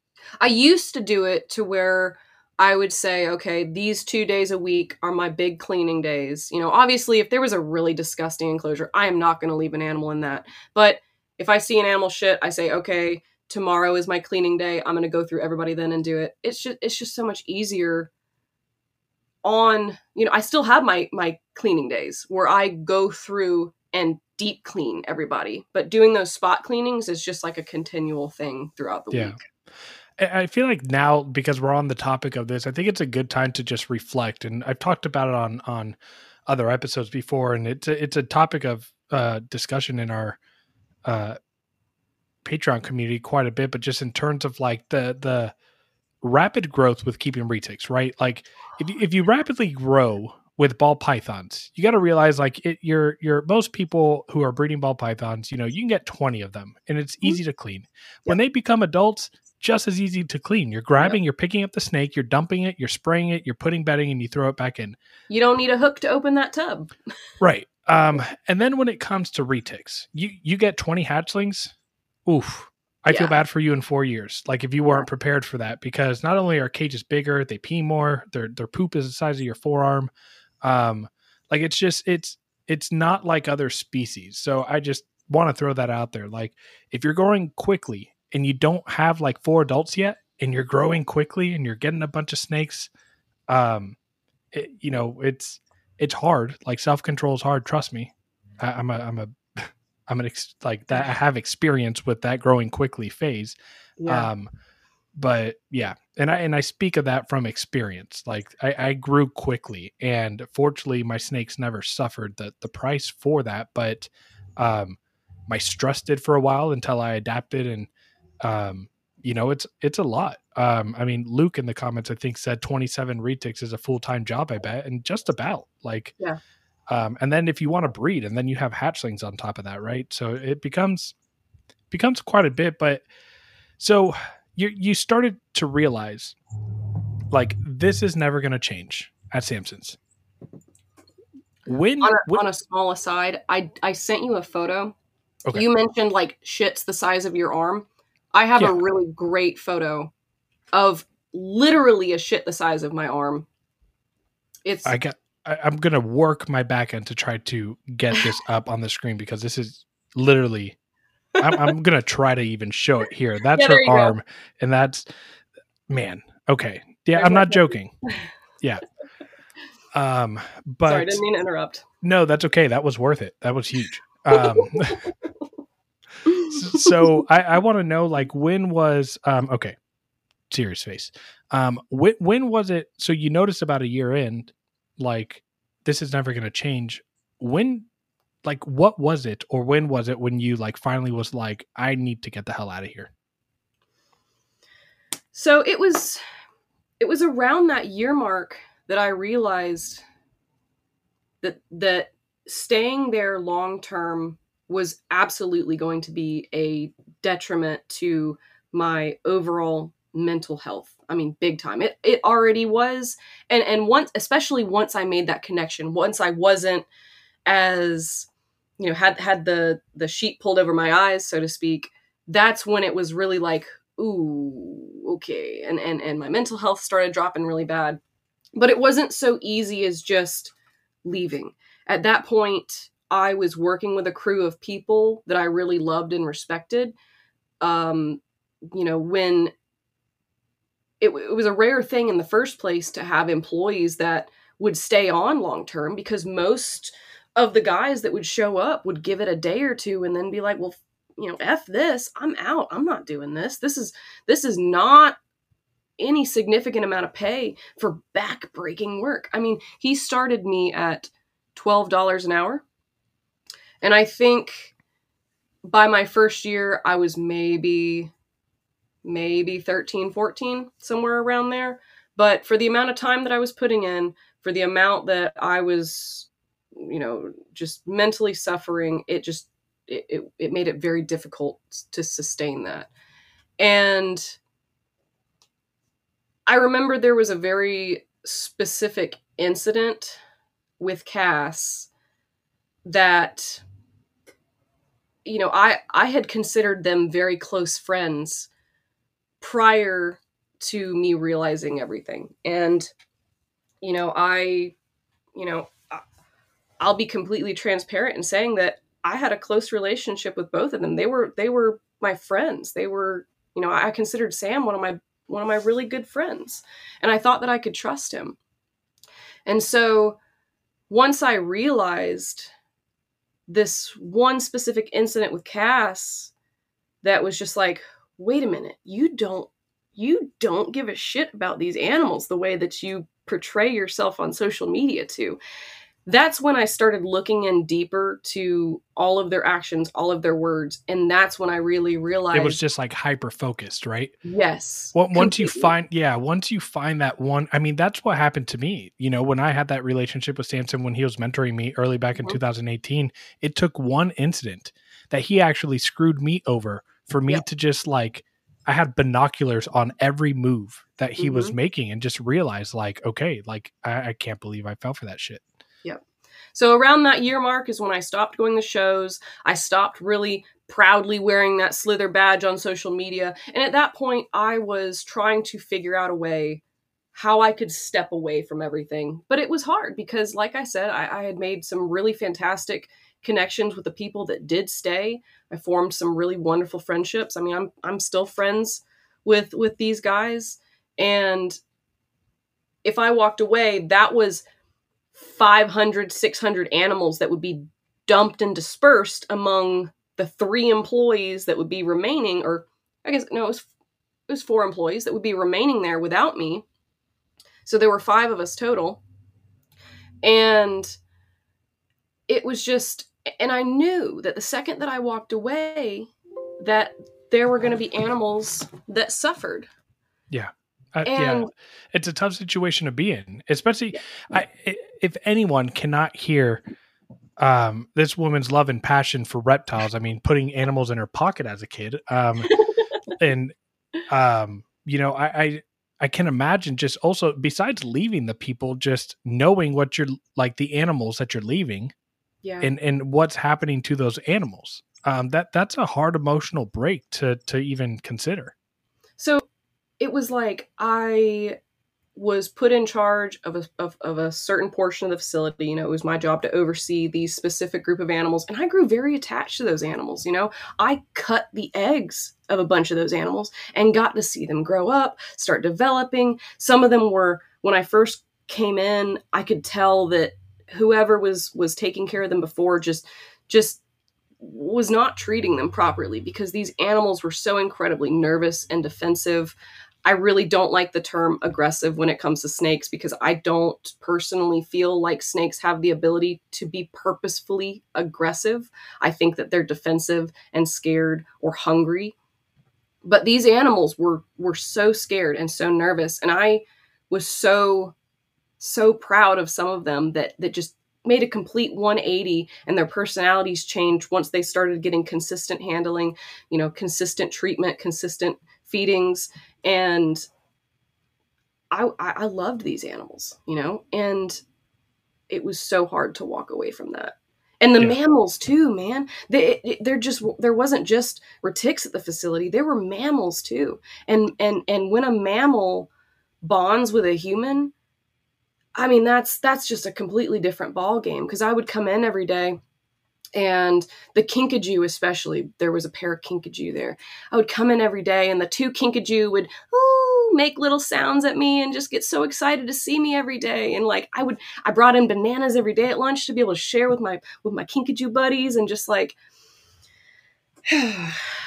I used to do it to where I would say, okay, these two days a week are my big cleaning days. You know, obviously, if there was a really disgusting enclosure, I am not going to leave an animal in that. But if I see an animal shit, I say, okay, tomorrow is my cleaning day. I'm going to go through everybody then and do it. It's just, it's just so much easier. On, you know, I still have my my cleaning days where I go through and deep clean everybody, but doing those spot cleanings is just like a continual thing throughout the Yeah. week. I I feel like now because we're on the topic of this, I think it's a good time to just reflect. And I've talked about it on on other episodes before, and it's a, it's a topic of uh, discussion in our uh, Patreon community quite a bit. But just in terms of like the the rapid growth with keeping retics, right? Like if you, if you rapidly grow with ball pythons, you got to realize like it, you're you're most people who are breeding ball pythons, you know, you can get twenty of them, and it's easy to clean. When they become adults, just as easy to clean. You're grabbing, you're picking up the snake, you're dumping it, you're spraying it, you're putting bedding, and you throw it back in. You don't need a hook to open that tub. Right. Um, and then when it comes to retics, you you get 20 hatchlings. Oof. I feel bad for you in four years. Like if you weren't prepared for that, because not only are cages bigger, they pee more, their their poop is the size of your forearm. Um, like it's just it's it's not like other species. So I just want to throw that out there. Like if you're growing quickly and you don't have like four adults yet, and you're growing quickly and you're getting a bunch of snakes, um, it, you know it's it's hard. Like self control is hard. Trust me. I, I'm a I'm a I'm an ex- like that. I have experience with that growing quickly phase. Um, but yeah, and I and I speak of that from experience. Like I, I grew quickly, and fortunately, my snakes never suffered the the price for that. But um, my stress did for a while until I adapted, and um, you know, it's it's a lot. Um, I mean, Luke in the comments I think said 27 retics is a full time job. I bet, and just about like Yeah. Um, and then if you want to breed, and then you have hatchlings on top of that, right? So it becomes becomes quite a bit. But so you you started to realize like this is never going to change at Samson's. When, on a, when on a small aside, I I sent you a photo. Okay. You mentioned like shits the size of your arm. I have Yeah. a really great photo of literally a shit the size of my arm. It's I got. I, I'm gonna work my back end to try to get this up on the screen because this is literally. I'm, I'm gonna try to even show it here. That's Yeah, her you go. arm, and that's man. Okay, yeah, There's I'm not joking. Yeah. Um, but sorry, I didn't mean to interrupt. no, that's okay. That was worth it. That was huge. Um, so I, I want to know like when was um okay serious face um when, when was it so you noticed about a year in like this is never going to change when like what was it or when was it when you like finally was like i need to get the hell out of here So it was it was around that year mark that I realized that that staying there long term was absolutely going to be a detriment to my overall mental health. I mean, big time. It it already was. And and once especially once I made that connection, once I wasn't as you know, had had the the sheet pulled over my eyes, so to speak, that's when it was really like, ooh, okay. And and and my mental health started dropping really bad. But it wasn't so easy as just leaving. At that point, I was working with a crew of people that I really loved and respected. Um, you know, when it, it was a rare thing in the first place to have employees that would stay on long term because most of the guys that would show up would give it a day or two and then be like, well, you know, F this, I'm out. I'm not doing this. This is this is not any significant amount of pay for back-breaking work. I mean, he started me at $12 an hour. And I think by my first year I was maybe maybe 13, 14, somewhere around there. But for the amount of time that I was putting in, for the amount that I was, you know, just mentally suffering, it just it, it, it made it very difficult to sustain that. And I remember there was a very specific incident with Cass that you know, I I had considered them very close friends prior to me realizing everything. And you know, I you know, I'll be completely transparent in saying that I had a close relationship with both of them. They were they were my friends. They were, you know, I considered Sam one of my one of my really good friends. And I thought that I could trust him. And so once I realized this one specific incident with Cass that was just like, wait a minute, you don't you don't give a shit about these animals the way that you portray yourself on social media to. That's when I started looking in deeper to all of their actions, all of their words, and that's when I really realized it was just like hyper focused right yes. Well, once you find, yeah, once you find that one, I mean, that's what happened to me. You know, when I had that relationship with Samson when he was mentoring me early back in Mhm. 2018, it took one incident that he actually screwed me over for me Yep. to just like, I had binoculars on every move that he was Mhm. making and just realized, like, okay, like, I, I can't believe I fell for that shit. Yep. So around that year mark is when I stopped going to shows. I stopped really proudly wearing that Slither badge on social media. And at that point, I was trying to figure out a way how I could step away from everything. But it was hard because, like I said, I, I had made some really fantastic connections with the people that did stay. I formed some really wonderful friendships. I mean, I'm I'm still friends with with these guys. And if I walked away, that was 500 600 animals that would be dumped and dispersed among the three employees that would be remaining or i guess no it was, it was four employees that would be remaining there without me so there were five of us total and it was just and i knew that the second that i walked away that there were going to be animals that suffered. Uh, yeah, it's a tough situation to be in, especially I, i- if anyone cannot hear um, this woman's love and passion for reptiles. I mean, putting animals in her pocket as a kid, um, and um, you know, I, I I can imagine just also besides leaving the people, just knowing what you're like the animals that you're leaving yeah and and what's happening to those animals. um, that that's a hard emotional break to to even consider. So it was like I was put in charge of a, of, of a certain portion of the facility. You know, it was my job to oversee these specific group of animals. And I grew very attached to those animals. You know, I cut the eggs of a bunch of those animals and got to see them grow up, start developing. Some of them were, when I first came in, I could tell that whoever was was taking care of them before just just was not treating them properly because these animals were so incredibly nervous and defensive. I really don't like the term aggressive when it comes to snakes because I don't personally feel like snakes have the ability to be purposefully aggressive. I think that they're defensive and scared or hungry. But these animals were were so scared and so nervous and I was so so proud of some of them that that just made a complete 180 and their personalities changed once they started getting consistent handling, you know, consistent treatment, consistent feedings and I, I loved these animals, you know, and it was so hard to walk away from that. And the yeah. mammals too, man. They they're just there wasn't just retics at the facility. There were mammals too. And and and when a mammal bonds with a human, I mean that's that's just a completely different ball game because I would come in every day and the kinkajou especially there was a pair of kinkajou there. I would come in every day and the two kinkajou would ooh, make little sounds at me and just get so excited to see me every day. And like i would i brought in bananas every day at lunch to be able to share with my with my kinkajou buddies and just like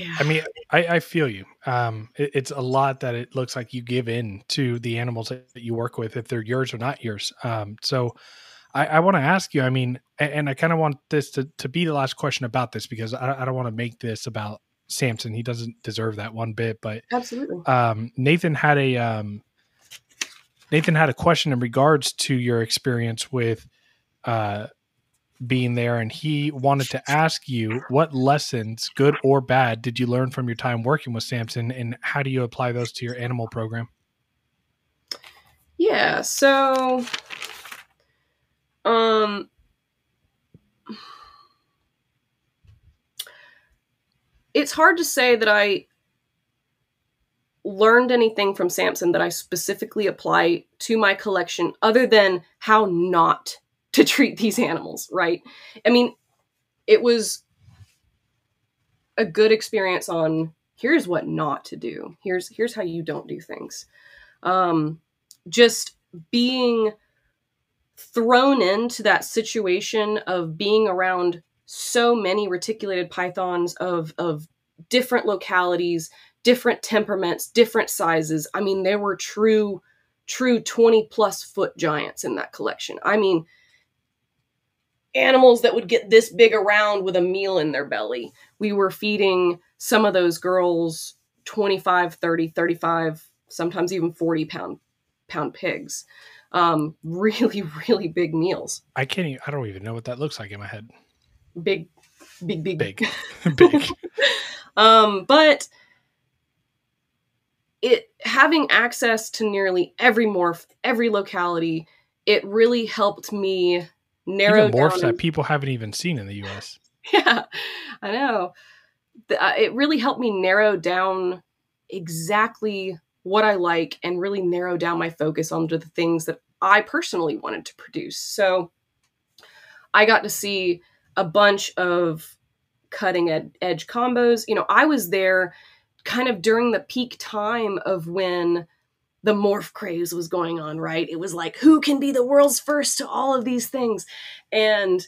yeah. I mean, I, I feel you. Um, it, it's a lot that it looks like you give in to the animals that you work with, if they're yours or not yours. Um, so, I, I want to ask you. I mean, and, and I kind of want this to, to be the last question about this because I, I don't want to make this about Samson. He doesn't deserve that one bit. But absolutely, um, Nathan had a um, Nathan had a question in regards to your experience with uh, being there, and he wanted to ask you what lessons, good or bad, did you learn from your time working with Samson, and how do you apply those to your animal program? Yeah, so um, it's hard to say that I learned anything from Samson that I specifically apply to my collection other than how not to treat these animals, right? I mean, it was a good experience on here's what not to do. Here's here's how you don't do things. Um just being thrown into that situation of being around so many reticulated pythons of of different localities, different temperaments, different sizes. I mean, there were true true 20 plus foot giants in that collection. I mean, animals that would get this big around with a meal in their belly. We were feeding some of those girls 25, 30, 35, sometimes even 40 pound pound pigs um, really, really big meals. I can't even, I don't even know what that looks like in my head. Big, big, big, big, big. um, but it having access to nearly every morph, every locality, it really helped me narrow even morphs that people haven't even seen in the U.S. Yeah, I know. The, uh, it really helped me narrow down exactly what I like and really narrow down my focus onto the things that I personally wanted to produce. So I got to see a bunch of cutting ed- edge combos. You know, I was there kind of during the peak time of when the morph craze was going on, right? It was like, who can be the world's first to all of these things? And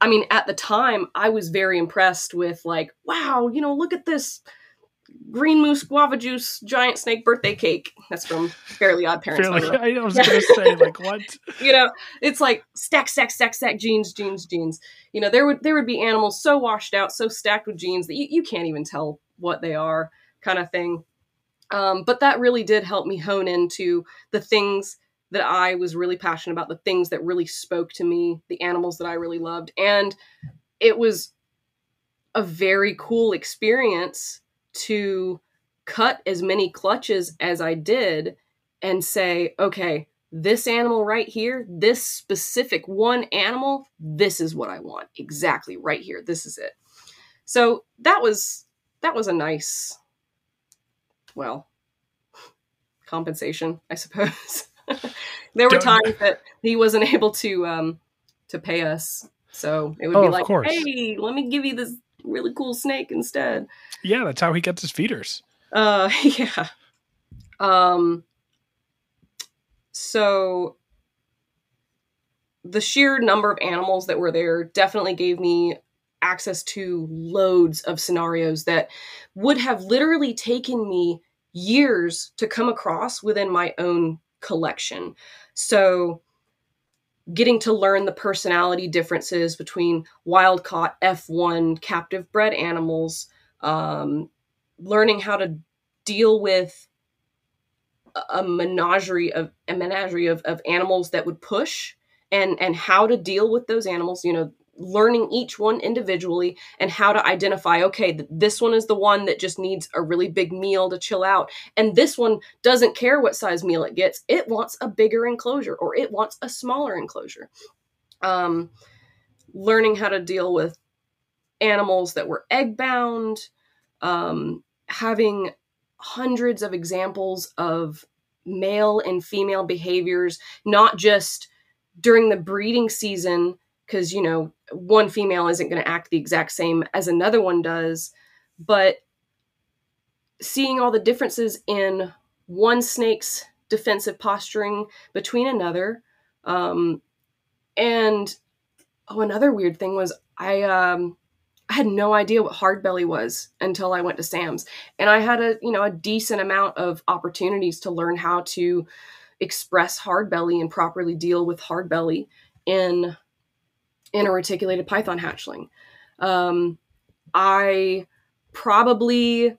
I mean, at the time, I was very impressed with, like, wow, you know, look at this green moose guava juice giant snake birthday cake. That's from Fairly Odd Parents. Fairly, I, was gonna say like what? you know, it's like stack, stack, stack, stack genes, genes, genes. You know, there would there would be animals so washed out, so stacked with genes that you, you can't even tell what they are, kind of thing. Um, but that really did help me hone into the things that I was really passionate about, the things that really spoke to me, the animals that I really loved, and it was a very cool experience to cut as many clutches as I did and say, okay, this animal right here, this specific one animal, this is what I want. Exactly right here. This is it. So that was that was a nice well compensation, I suppose. there were times that he wasn't able to um to pay us. So it would Oh, be like, hey, let me give you this really cool snake instead. Yeah, that's how he gets his feeders. Uh yeah. Um so the sheer number of animals that were there definitely gave me access to loads of scenarios that would have literally taken me years to come across within my own collection. So getting to learn the personality differences between wild caught F1 captive bred animals, um, learning how to deal with a- menagerie of a menagerie of, of animals that would push and and how to deal with those animals you know learning each one individually and how to identify okay th- this one is the one that just needs a really big meal to chill out and this one doesn't care what size meal it gets it wants a bigger enclosure or it wants a smaller enclosure. Um learning how to deal with animals that were egg bound um having hundreds of examples of male and female behaviors, not just during the breeding season, because, you know, one female isn't going to act the exact same as another one does, but seeing all the differences in one snake's defensive posturing between another. Um, and oh, another weird thing was I, um, I had no idea what hard belly was until I went to Sam's. And I had a, you know, a decent amount of opportunities to learn how to express hard belly and properly deal with hard belly in in a reticulated python hatchling. Um, I probably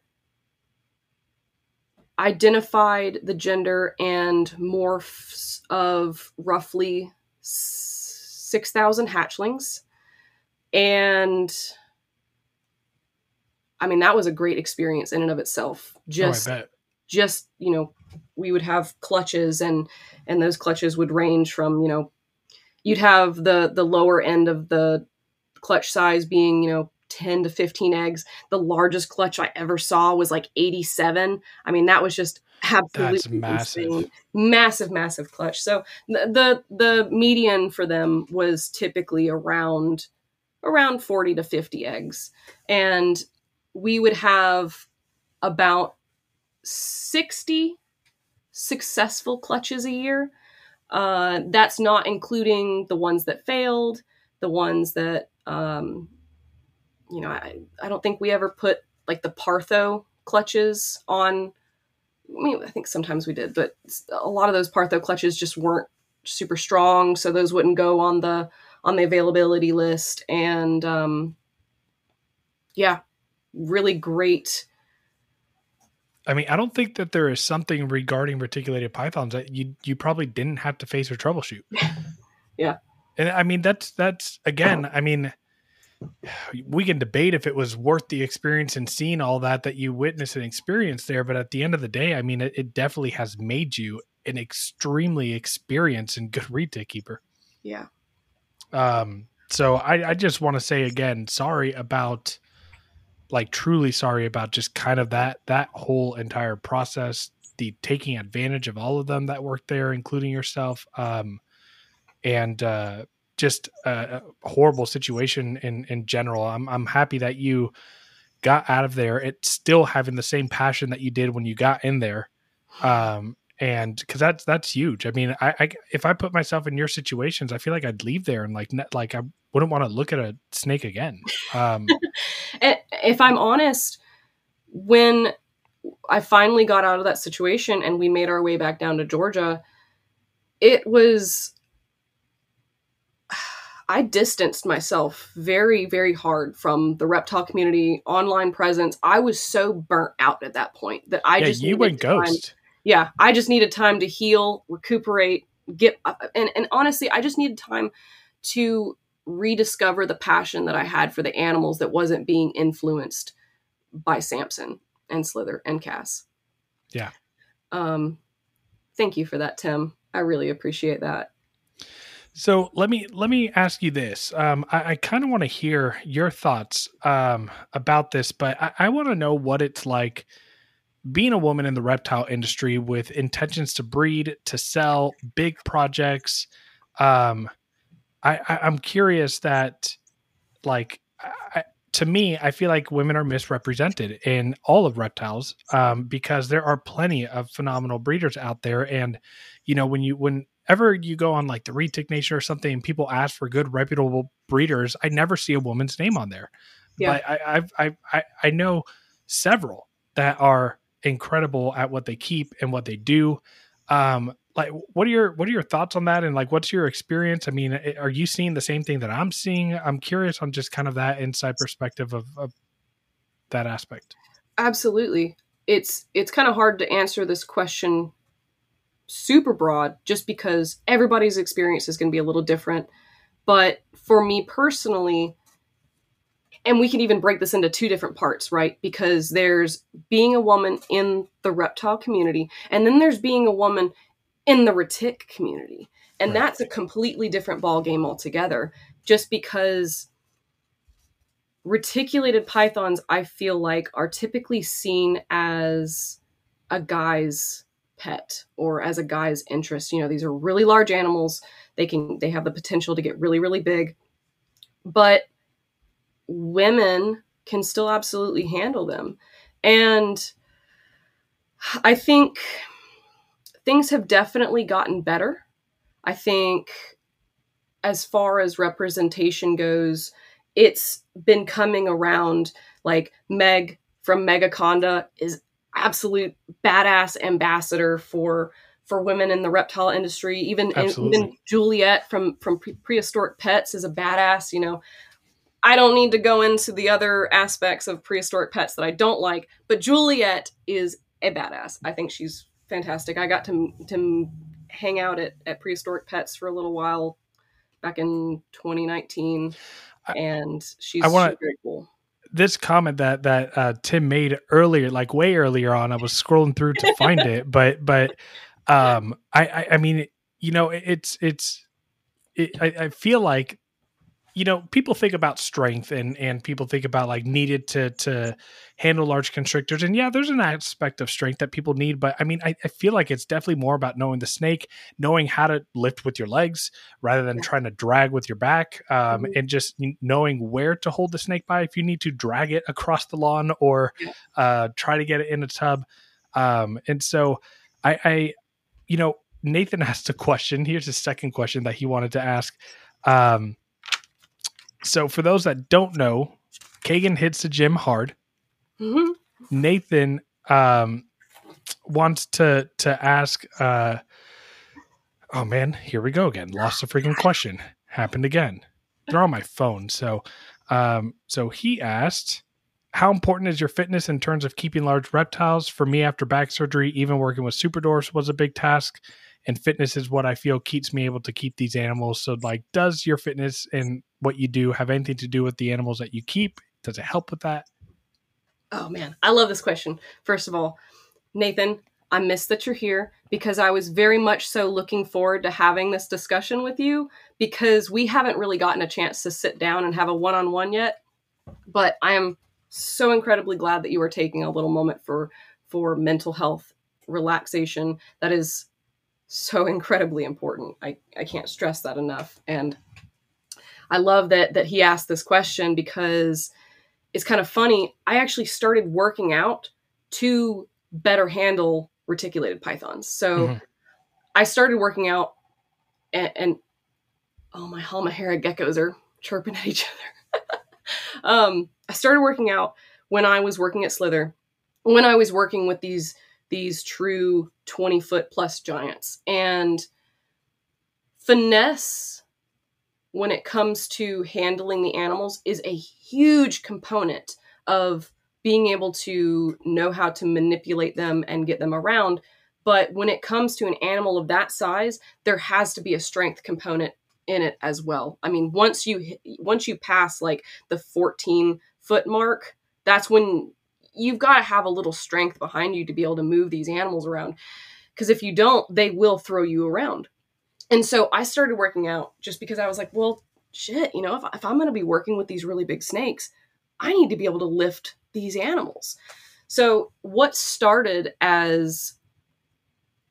identified the gender and morphs of roughly 6,000 hatchlings. And I mean, that was a great experience in and of itself. Just oh, I bet. just you know we would have clutches and and those clutches would range from you know you'd have the the lower end of the clutch size being you know 10 to 15 eggs the largest clutch i ever saw was like 87 i mean that was just absolutely That's massive. insane. massive massive clutch so the, the the median for them was typically around around 40 to 50 eggs and we would have about 60 successful clutches a year. Uh, that's not including the ones that failed, the ones that, um, you know, I, I don't think we ever put like the Partho clutches on. I mean, I think sometimes we did, but a lot of those Partho clutches just weren't super strong, so those wouldn't go on the on the availability list. And um, yeah, really great I mean, I don't think that there is something regarding reticulated pythons that you you probably didn't have to face or troubleshoot. Yeah. And I mean that's that's again, I mean we can debate if it was worth the experience and seeing all that that you witnessed and experienced there, but at the end of the day, I mean it, it definitely has made you an extremely experienced and good retic keeper. yeah Um, so I, I just want to say again, sorry about like truly sorry about just kind of that that whole entire process, the taking advantage of all of them that worked there, including yourself. Um, and uh just a, horrible situation in in general. I'm I'm happy that you got out of there. It's still having the same passion that you did when you got in there. Um and because that's that's huge. I mean, I, I if I put myself in your situations, I feel like I'd leave there and like ne- like I wouldn't want to look at a snake again. Um, if I'm honest, when I finally got out of that situation and we made our way back down to Georgia, it was. I distanced myself very, very hard from the reptile community, online presence. I was so burnt out at that point that I yeah, just you went ghost. Yeah i just needed time to heal recuperate get up and, and honestly i just needed time to rediscover the passion that i had for the animals that wasn't being influenced by samson and slither and cass Yeah. um thank you for that tim I really appreciate that. So let me let me ask you this. Um, I, I kind of want to hear your thoughts um, about this, but I, I want to know what it's like being a woman in the reptile industry with intentions to breed, to sell, big projects. Um, I, I I'm curious that, like, I, to me, I feel like women are misrepresented in all of reptiles um, because there are plenty of phenomenal breeders out there, and you know when you whenever you go on like the Retic Nation or something, and people ask for good reputable breeders, I never see a woman's name on there. Yeah. But I, I've, I I I know several that are incredible at what they keep and what they do. Um, like, what are your what are your thoughts on that? And like, what's your experience? I mean, are you seeing the same thing that I'm seeing? I'm curious on just kind of that inside perspective of, of that aspect. Absolutely, it's it's kind of hard to answer this question super broad just because everybody's experience is going to be a little different. But for me personally, and we can even break this into two different parts, right? Because there's being a woman in the reptile community, and then there's being a woman in the retic community. And right. that's a completely different ball game altogether. Just because reticulated pythons, I feel like, are typically seen as a guy's pet or as a guy's interest. You know, these are really large animals. They can they have the potential to get really, really big. But women can still absolutely handle them. And I think things have definitely gotten better. I think as far as representation goes, it's been coming around like Meg from Megaconda is absolute badass ambassador for for women in the reptile industry. Even even Juliet from from prehistoric pets is a badass. You know, I don't need to go into the other aspects of prehistoric pets that I don't like, but Juliet is a badass. I think she's fantastic. I got to to hang out at, at prehistoric pets for a little while back in 2019 and she's I wanna, very cool. This comment that that uh, Tim made earlier, like way earlier on, I was scrolling through to find it, but but um, I, I, I mean, you know, it's it's it, I, I feel like you know people think about strength and and people think about like needed to to handle large constrictors. And yeah there's an aspect of strength that people need but i mean I, I, feel like it's definitely more about knowing the snake knowing how to lift with your legs rather than trying to drag with your back um, mm-hmm. and just knowing where to hold the snake by if you need to drag it across the lawn or uh, try to get it in a tub. Um, and so I, I you know nathan asked a question. Here's a second question that he wanted to ask. Um, so for those that don't know, Kagan hits the gym hard. Mm-hmm. Nathan um, wants to to ask. Uh, oh man, here we go again. Lost a freaking question. Happened again. They're on my phone. So, um, so he asked, "How important is your fitness in terms of keeping large reptiles? For me, after back surgery, even working with super dwarfs was a big task." And fitness is what I feel keeps me able to keep these animals. So, like, does your fitness and what you do have anything to do with the animals that you keep? Does it help with that? Oh man, I love this question. First of all, Nathan, I miss that you're here because I was very much so looking forward to having this discussion with you because we haven't really gotten a chance to sit down and have a one on one yet. But I am so incredibly glad that you are taking a little moment for for mental health relaxation that is so incredibly important. I, I can't stress that enough. And I love that that he asked this question because it's kind of funny. I actually started working out to better handle reticulated pythons. So mm-hmm. I started working out and, and oh my Halmahera geckos are chirping at each other. um, I started working out when I was working at Slither, when I was working with these these true 20 foot plus giants. And finesse when it comes to handling the animals is a huge component of being able to know how to manipulate them and get them around. But when it comes to an animal of that size, there has to be a strength component in it as well. I mean, once you once you pass like the 14 foot mark, that's when you've got to have a little strength behind you to be able to move these animals around because if you don't, they will throw you around. And so I started working out just because I was like, well, shit, you know, if, if I'm going to be working with these really big snakes, I need to be able to lift these animals. So, what started as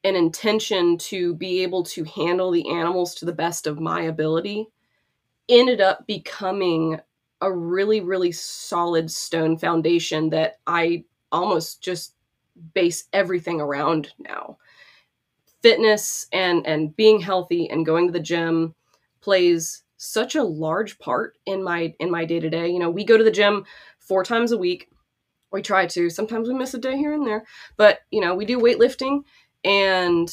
an intention to be able to handle the animals to the best of my ability ended up becoming a really, really solid stone foundation that I almost just base everything around now. Fitness and and being healthy and going to the gym plays such a large part in my in my day to day. You know, we go to the gym four times a week. We try to. Sometimes we miss a day here and there, but you know, we do weightlifting, and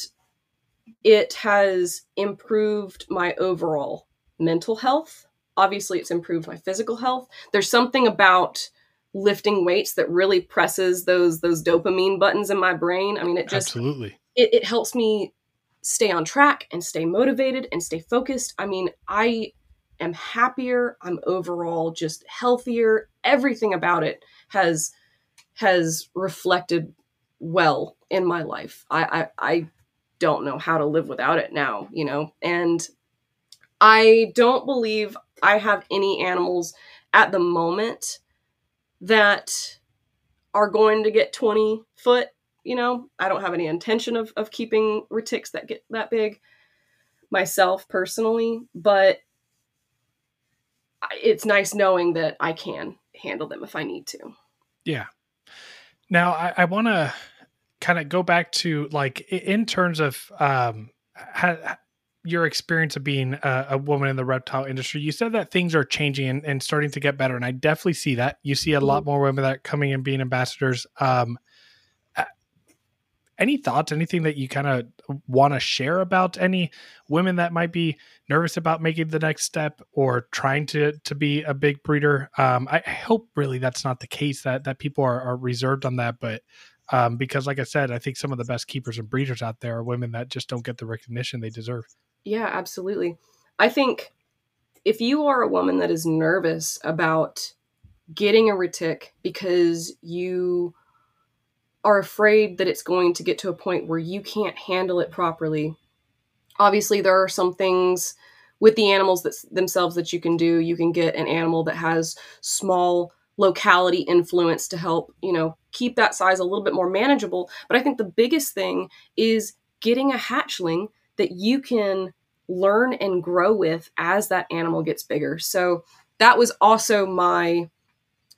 it has improved my overall mental health. Obviously, it's improved my physical health. There's something about lifting weights that really presses those those dopamine buttons in my brain. I mean, it just absolutely it, it helps me stay on track and stay motivated and stay focused. I mean, I am happier. I'm overall just healthier. Everything about it has has reflected well in my life. I, I, I don't know how to live without it now, you know, and I don't believe I have any animals at the moment that are going to get 20 foot you know? I don't have any intention of, of keeping retics that get that big myself personally but it's nice knowing that i can handle them if i need to. Yeah. Now i, I want to kind of go back to like in terms of um your experience of being a, a, woman in the reptile industry you said that things are changing and, and, starting to get better and i definitely see that. You see a lot mm-hmm. more women that are coming and being ambassadors. Um any thoughts anything that you kind of want to share about any women that might be nervous about making the next step or trying to to be a big breeder? Um, I, I, hope really that's not the case that that people are, are reserved on that but um, because like i said i think some of the best keepers and breeders out there are women that just don't get the recognition they deserve yeah absolutely i think if you are a woman that is nervous about getting a retic because you are afraid that it's going to get to a point where you can't handle it properly. Obviously, there are some things with the animals that, themselves that you can do. You can get an animal that has small locality influence to help, you know, keep that size a little bit more manageable. But I think the biggest thing is getting a hatchling that you can learn and grow with as that animal gets bigger. So that was also my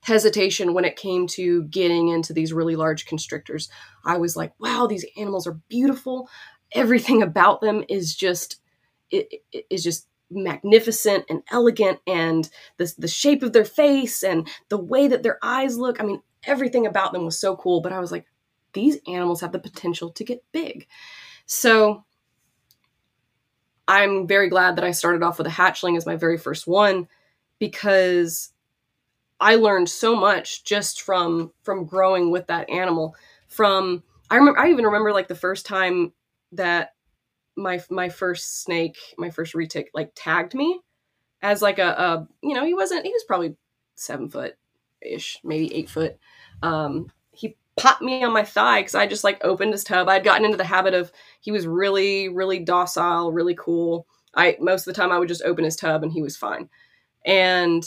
hesitation when it came to getting into these really large constrictors. I was like, wow, these animals are beautiful. Everything about them is just it, it is just magnificent and elegant and the the shape of their face and the way that their eyes look. I mean, everything about them was so cool, but I was like, these animals have the potential to get big. So I'm very glad that I started off with a hatchling as my very first one because I learned so much just from from growing with that animal. From I remember I even remember like the first time that my my first snake, my first retic, like tagged me as like a, a you know he wasn't he was probably seven foot ish maybe eight foot. Um, popped me on my thigh because I just like opened his tub. I'd gotten into the habit of he was really really docile, really cool. I most of the time I would just open his tub and he was fine. And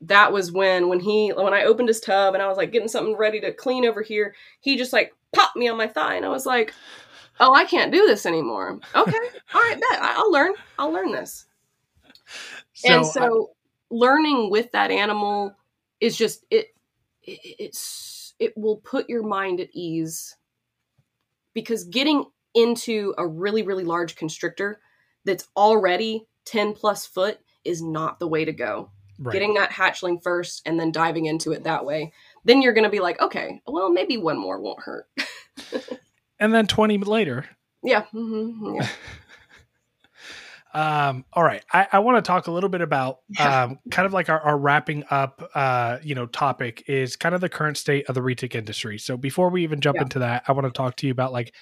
that was when when he when I opened his tub and I was like getting something ready to clean over here, he just like popped me on my thigh and I was like, "Oh, I can't do this anymore." Okay, all right, bet I'll learn. I'll learn this. So and so, I, learning with that animal is just it, it. It's it will put your mind at ease because getting into a really really large constrictor that's already 10 plus foot is not the way to go right. getting that hatchling first and then diving into it that way then you're going to be like okay well maybe one more won't hurt and then 20 later yeah, mm-hmm. yeah. Um, all right. I, I want to talk a little bit about um, kind of like our, our wrapping up, uh, you know, topic is kind of the current state of the retic industry. So before we even jump yeah. into that, I want to talk to you about like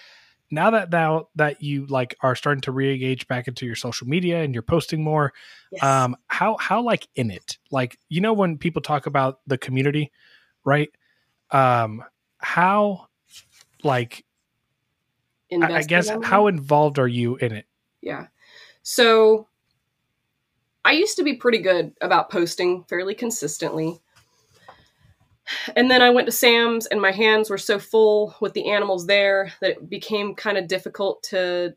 now that now that you like are starting to re-engage back into your social media and you're posting more yes. um how how like in it like you know when people talk about the community right um how like I, I guess how involved are you in it? Yeah. So I used to be pretty good about posting fairly consistently. And then I went to Sam's and my hands were so full with the animals there that it became kind of difficult to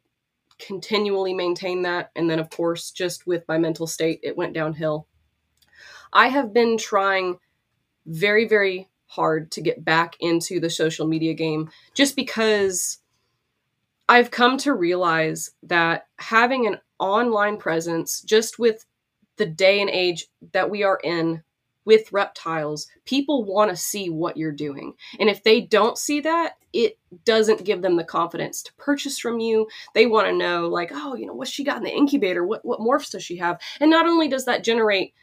continually maintain that. And then, of course, just with my mental state, it went downhill. I have been trying very, very hard to get back into the social media game just because I've come to realize that having an online presence just with the day and age that we are in with reptiles, people want to see what you're doing. And if they don't see that, it doesn't give them the confidence to purchase from you. They want to know, like, oh, you know, what's she got in the incubator? What what morphs does she have? And not only does that generate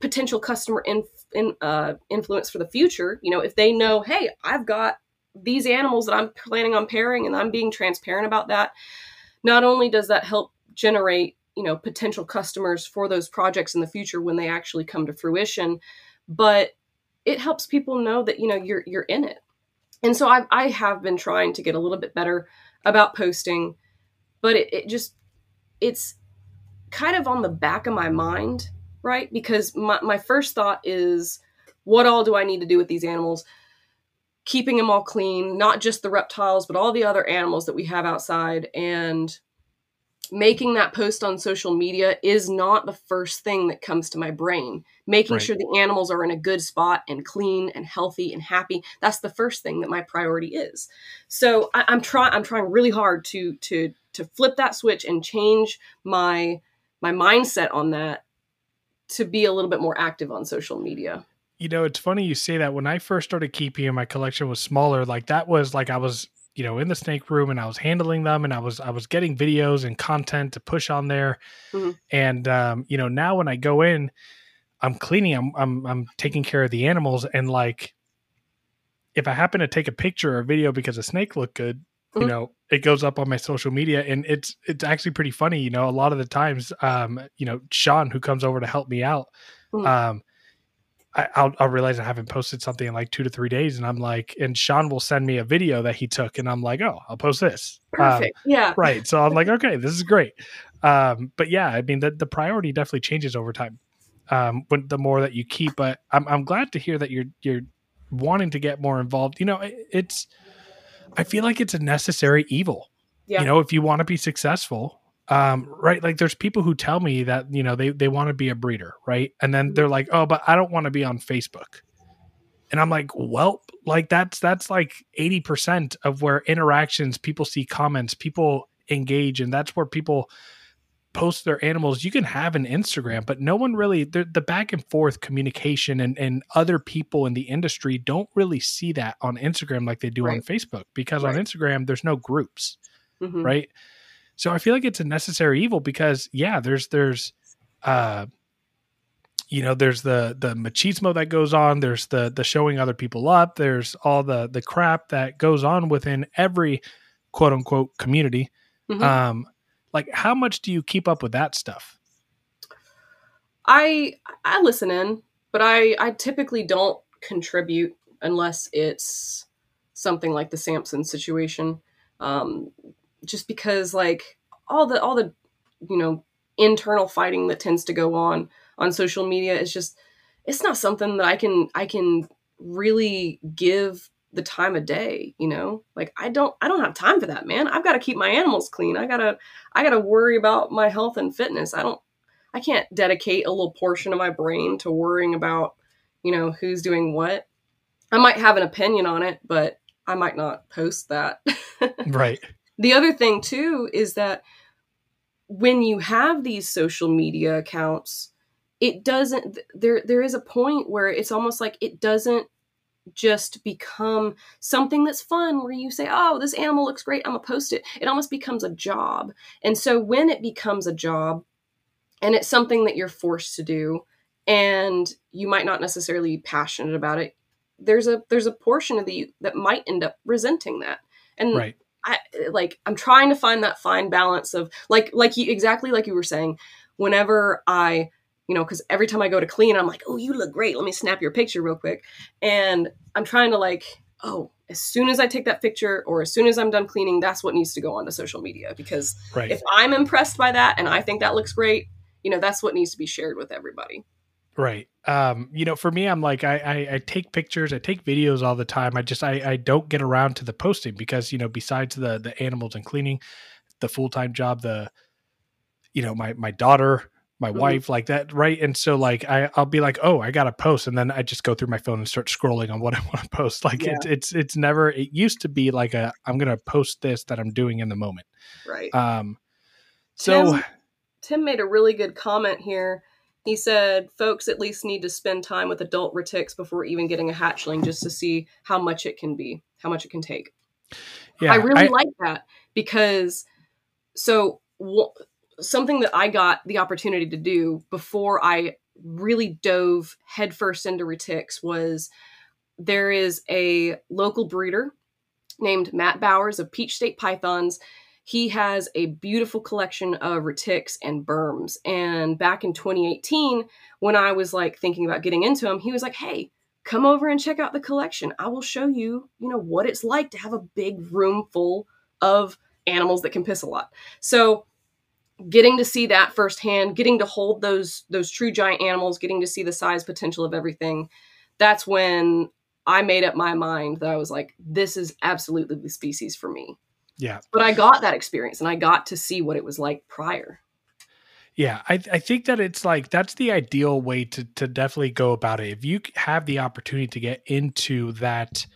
potential customer in, in, uh, influence for the future, you know, if they know, hey, I've got these animals that I'm planning on pairing and I'm being transparent about that, not only does that help generate you know potential customers for those projects in the future when they actually come to fruition. But it helps people know that you know you're you're in it. And so i i have been trying to get a little bit better about posting but it, it just it's kind of on the back of my mind right? Because my, my first thought is what all do i need to do with these animals? Keeping them all clean not just the reptiles but all the other animals that we have outside. And making that post on social media is not the first thing that comes to my brain. Making right. sure the animals are in a good spot and clean and healthy and happy. That's the first thing that my priority is. So I, am trying. I'm trying really hard to to to flip that switch and change my my mindset on that to be a little bit more active on social media. You know, it's funny you say that. When I first started keeping, my collection was smaller. Like that was like I was you know in the snake room and I was handling them and I was I was getting videos and content to push on there mm-hmm. and um, you know now when I go in I'm cleaning I'm, I'm I'm taking care of the animals and like if I happen to take a picture or a video because a snake looked good mm-hmm. you know it goes up on my social media and it's it's actually pretty funny you know a lot of the times um you know Sean who comes over to help me out mm-hmm. um I, will I'll realize I haven't posted something in like two to three days, and I'm like, and Sean will send me a video that he took, and I'm like, oh, I'll post this. Um, Perfect. Um, yeah. Right. So I'm like, okay, this is great. Um, but yeah, I mean, the the priority definitely changes over time. Um, when the more that you keep, but I'm I'm glad to hear that you're you're wanting to get more involved. You know, it, it's I feel like it's a necessary evil. Yeah. You know, if you want to be successful, um, right like there's people who tell me that you know they they want to be a breeder right and then they're like oh but i don't want to be on facebook and i'm like well like that's that's like 80% of where interactions people see comments people engage and that's where people post their animals you can have an instagram but no one really the, back and forth communication and, and other people in the industry don't really see that on instagram like they do right. on facebook because right. on instagram there's no groups mm-hmm. right so I feel like it's a necessary evil because yeah, there's there's uh you know there's the the machismo that goes on there's the the showing other people up there's all the the crap that goes on within every quote unquote community. Mm-hmm. um like how much do you keep up with that stuff? I i listen in but i i typically don't contribute unless it's something like the samson situation. Um just because like all the all the you know internal fighting that tends to go on on social media is just it's not something that I can I can really give the time of day you know? Like i don't i don't have time for that man. I've got to keep my animals clean. I gotta i gotta worry about my health and fitness. I don't i can't dedicate a little portion of my brain to worrying about you know who's doing what. I might have an opinion on it but i might not post that. Right the other thing too is that when you have these social media accounts, it doesn't there there is a point where it's almost like it doesn't just become something that's fun where you say, "Oh, this animal looks great, I'm to post it." It almost becomes a job. And so when it becomes a job and it's something that you're forced to do and you might not necessarily be passionate about it, there's a there's a portion of you that might end up resenting that. And right. I like I'm trying to find that fine balance of like like you exactly like you were saying. Whenever I you know, because every time I go to clean, I'm like, oh, you look great. Let me snap your picture real quick. And I'm trying to like oh, as soon as I take that picture or as soon as I'm done cleaning, that's what needs to go onto social media because Right. if I'm impressed by that and I think that looks great, you know, that's what needs to be shared with everybody. Right. Um, you know, for me, I'm like, I, I, I take pictures, I take videos all the time. I just, I, I don't get around to the posting because, you know, besides the, the animals and cleaning, the full-time job, the, you know, my, my daughter, my Mhm. wife like that. Right. And so like, I, I'll be like, oh, I got to post. And then I just go through my phone and start scrolling on what I want to post. Like Yeah. it's, it's, it's never, it used to be like a, I'm going to post this that I'm doing in the moment. Right. Um, so Tim- Tim made a really good comment here. He said, folks at least need to spend time with adult retics before even getting a hatchling just to see how much it can be, how much it can take. yeah, I really like that because so w- something that I got the opportunity to do before I really dove headfirst into retics was there is a local breeder named Matt Bowers of Peach State Pythons. He has a beautiful collection of retics and burms. And back in 2018, when I was like thinking about getting into him, he was like, "Hey, come over and check out the collection. I will show you, you know, what it's like to have a big room full of animals that can piss a lot." So, getting to see that firsthand, getting to hold those those true giant animals, getting to see the size potential of everything, that's when I made up my mind that I was like, this is absolutely the species for me. Yeah. But I got that experience and I got to see what it was like prior. Yeah, I, I think that it's like that's the ideal way to to definitely go about it. If you have the opportunity to get into that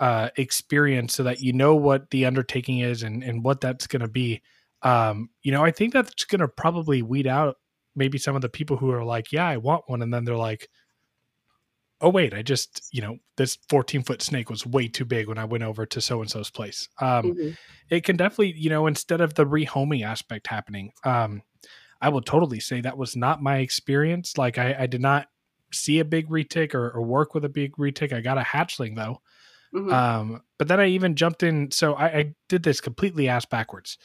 uh, experience, so that you know what the undertaking is and and what that's going to be, um, you know, I think that's going to probably weed out maybe some of the people who are like, yeah, I want one, and then they're like, oh wait, I just you know this fourteen foot snake was way too big when I went over to so and so's place. Um, Mhm. it can definitely you know instead of the rehoming aspect happening um i will totally say that was not my experience like i, I did not see a big retic or, or work with a big retic i got a hatchling though Mhm. um but then i even jumped in so i, I did this completely ass backwards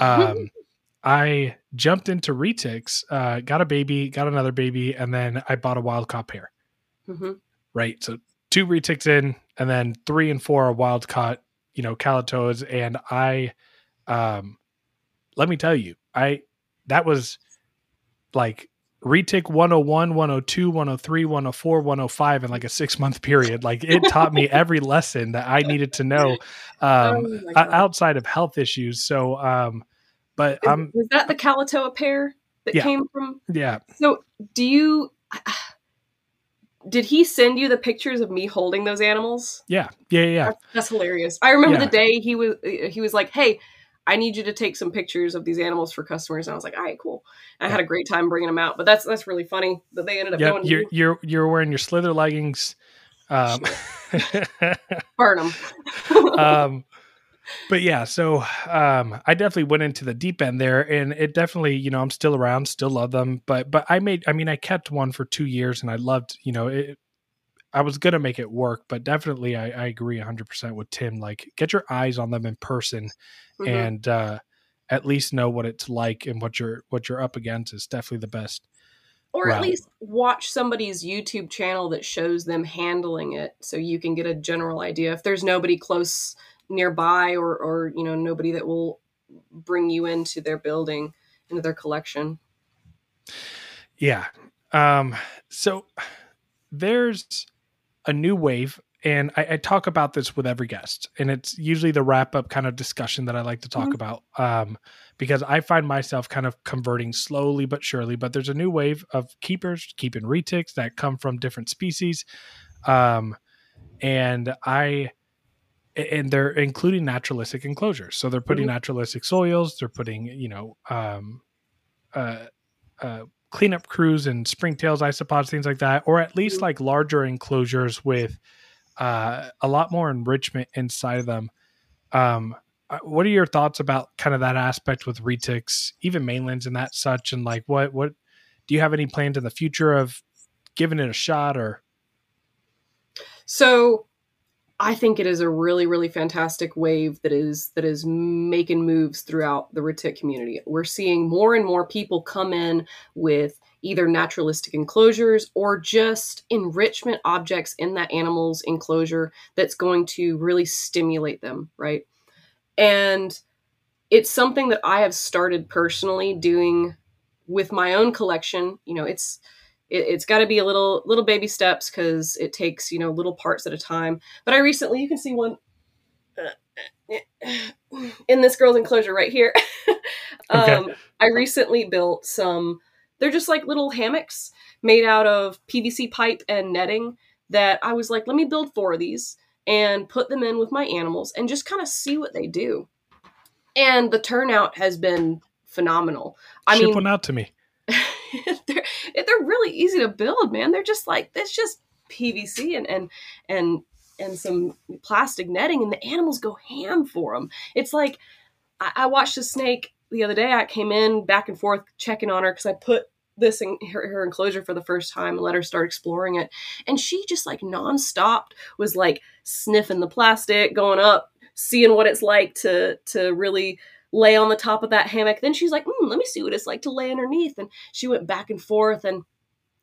um i jumped into retics uh got a baby got another baby and then i bought a wild caught pair Mhm. right? So two retics in, and then three and four are wild caught, you know, calatos. And I, um, let me tell you, I that was like retic 101, 102, 103, 104, 105 in like a six month period. Like it taught me every lesson that I needed to know um, Oh my o- God. outside of health issues. So, um, but um was that the Kalatoa pair that Yeah. came from? yeah, So, do you? Did he send you the pictures of me holding those animals? yeah, yeah, yeah. That's, that's hilarious. I remember Yeah. the day he was he was like, "Hey, I need you to take some pictures of these animals for customers." And I was like, "All right, cool." And I had a great time bringing them out. But that's that's really funny that they ended up Yep, going you're you. you're you're wearing your slither leggings. Um, them. um, but yeah, so um, I definitely went into the deep end there, and it definitely, you know, I'm still around, still love them, but but I made, I mean, I kept one for two years, and I loved, you know, it. I was gonna make it work, but definitely, I, I agree 100 percent with Tim. Like, get your eyes on them in person, Mhm. and uh, at least know what it's like and what you're what you're up against is definitely the best. or at least watch somebody's YouTube channel that shows them handling it, so you can get a general idea. If there's nobody close nearby, or or you know nobody that will bring you into their building, into their collection. Yeah. Um, so there's a new wave, and I, I talk about this with every guest, and it's usually the wrap up kind of discussion that I like to talk Mhm. about. Um, because I find myself kind of converting slowly but surely. But there's a new wave of keepers keeping retics that come from different species. Um, and I and they're including naturalistic enclosures. So they're putting Mhm. naturalistic soils, they're putting, you know, um, uh, uh, cleanup crews and springtails, isopods, things like that, or at least Mhm. like larger enclosures with uh, a lot more enrichment inside of them. Um, uh, what are your thoughts about kind of that aspect with retics, even mainlands and that such, and like what what do you have any plans in the future of giving it a shot or So I think it is a really, really fantastic wave that is that is making moves throughout the retic community. We're seeing more and more people come in with either naturalistic enclosures or just enrichment objects in that animal's enclosure that's going to really stimulate them, right? And it's something that I have started personally doing with my own collection. You know, it's it, has got to be a little little baby steps because it takes you know little parts at a time. But I recently, you can see one uh, in this girl's enclosure right here. um, okay. I recently built some. They're just like little hammocks made out of PVC pipe and netting. That I was like, let me build four of these and put them in with my animals and just kind of see what they do. And the turnout has been phenomenal. I Ship mean, one out to me. they're they're really easy to build, man. They're just like it's just PVC and and and and some plastic netting, and the animals go ham for them. It's like I, I watched a snake the other day. I came in back and forth checking on her because I put this in her, her, enclosure for the first time and let her start exploring it. And she just like nonstop was like sniffing the plastic, going up, seeing what it's like to to really lay on the top of that hammock. Then she's like, mm, let me see what it's like to lay underneath. And she went back and forth. And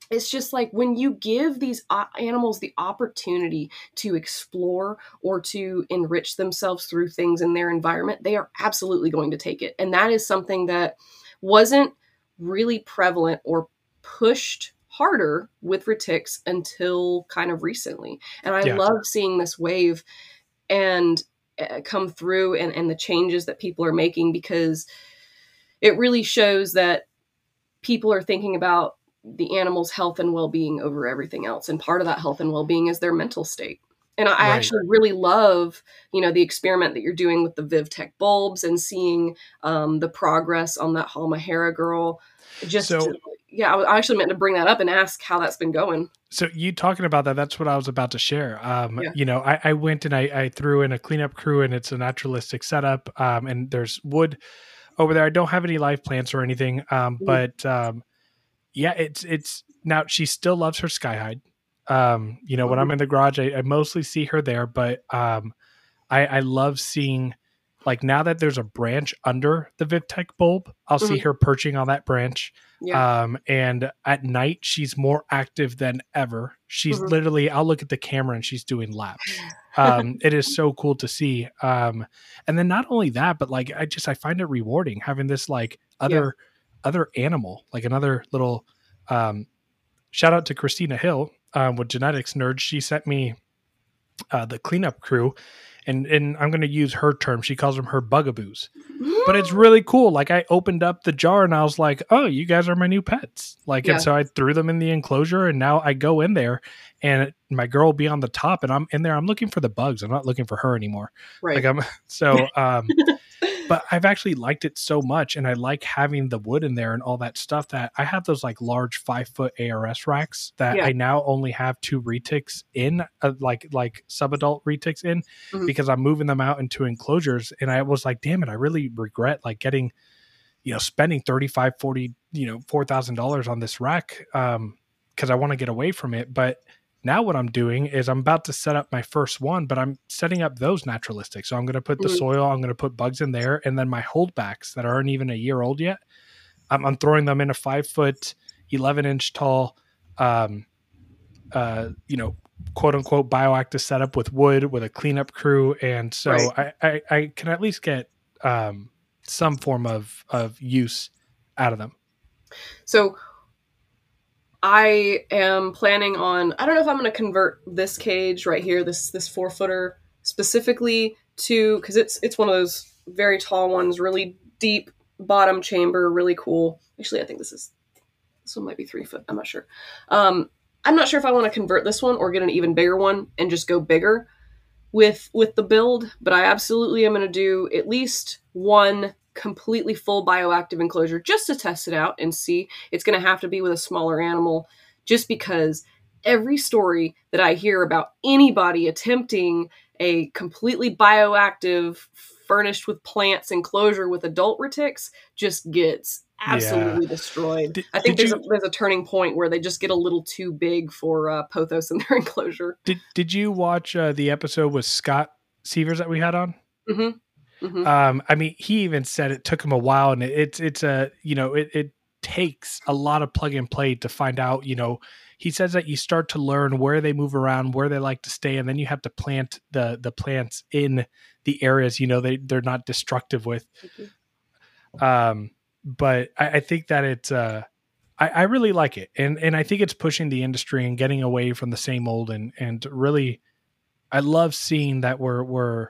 it's just like when you give these animals the opportunity to explore or to enrich themselves through things in their environment, they are absolutely going to take it. And that is something that wasn't really prevalent or pushed harder with retics until kind of recently. And I yeah. love seeing this wave. And uh, come through and, and the changes that people are making because it really shows that people are thinking about the animal's health and well-being over everything else. And part of that health and well-being is their mental state and I, right. actually really love, you know, the experiment that you're doing with the VivTech bulbs and seeing um, the progress on that Halmahera girl. Just so, yeah, I actually meant to bring that up and ask how that's been going. So you talking about that? That's what I was about to share. Um, yeah. You know, I, I went and I, I, threw in a cleanup crew, and it's a naturalistic setup. Um, and there's wood over there. I don't have any live plants or anything, um, mm-hmm. but um, yeah, it's it's now she still loves her sky skyhide. Um, you know, when I'm mm-hmm. in the garage, I, I, mostly see her there, but um, I, I love seeing like now that there's a branch under the VivTech bulb, I'll mm-hmm. see her perching on that branch. Yeah. Um, and at night she's more active than ever. She's mm-hmm. literally I'll look at the camera and she's doing laps. Um, it is so cool to see. Um, and then not only that, but like I just I find it rewarding having this like other yeah. other animal, like another little um shout out to Christina Hill um, with Genetics nerd, She sent me uh, the cleanup crew and and I'm going to use her term. She calls them her bugaboos. But it's really cool. Like I opened up the jar and I was like, "Oh, you guys are my new pets." Like yeah. and so I threw them in the enclosure and now I go in there and my girl will be on the top and I'm in there. I'm looking for the bugs. I'm not looking for her anymore. Right. Like I'm so um but I've actually liked it so much, and I like having the wood in there and all that stuff. That I have those like large five foot ARS racks that yeah. I now only have two retics in, uh, like like subadult retics in, mm-hmm. because I'm moving them out into enclosures. And I was like, damn it, I really regret like getting, you know, spending 35, 40, you know, four thousand dollars on this rack, um, because I want to get away from it, but now what I'm doing is I'm about to set up my first one, but I'm setting up those naturalistic. So I'm going to put the mm-hmm. soil, I'm going to put bugs in there, and then my holdbacks that aren't even a year old yet, I'm, I'm throwing them in a five foot, 11 inch tall, um, uh, you know, quote unquote bioactive setup with wood with a cleanup crew, and so right. I, I, I can at least get um, some form of of use out of them. So I am planning on. I don't know if I'm going to convert this cage right here, this this four footer specifically to because it's it's one of those very tall ones, really deep bottom chamber, really cool. Actually, I think this is this one might be three foot. I'm not sure. Um, I'm not sure if I want to convert this one or get an even bigger one and just go bigger with with the build. But I absolutely am going to do at least one completely full bioactive enclosure just to test it out and see. It's going to have to be with a smaller animal just because every story that I hear about anybody attempting a completely bioactive furnished with plants enclosure with adult retics just gets absolutely destroyed. Did- I think there's you- a, there's a turning point where they just get a little too big for uh, pothos in their enclosure. Did Did you watch uh, the episode with Scott Severs that we had on? hmm hmm Um, I mean, he even said it took him a while, and it, it's it's a you know it it takes a lot of plug and play to find out. You know, he says that you start to learn where they move around, where they like to stay, and then you have to plant the the plants in the areas you know they they're not destructive with. Um, but I, I think that it's uh. I, I really like it, and and I think it's pushing the industry and getting away from the same old, and and really, I love seeing that we're we're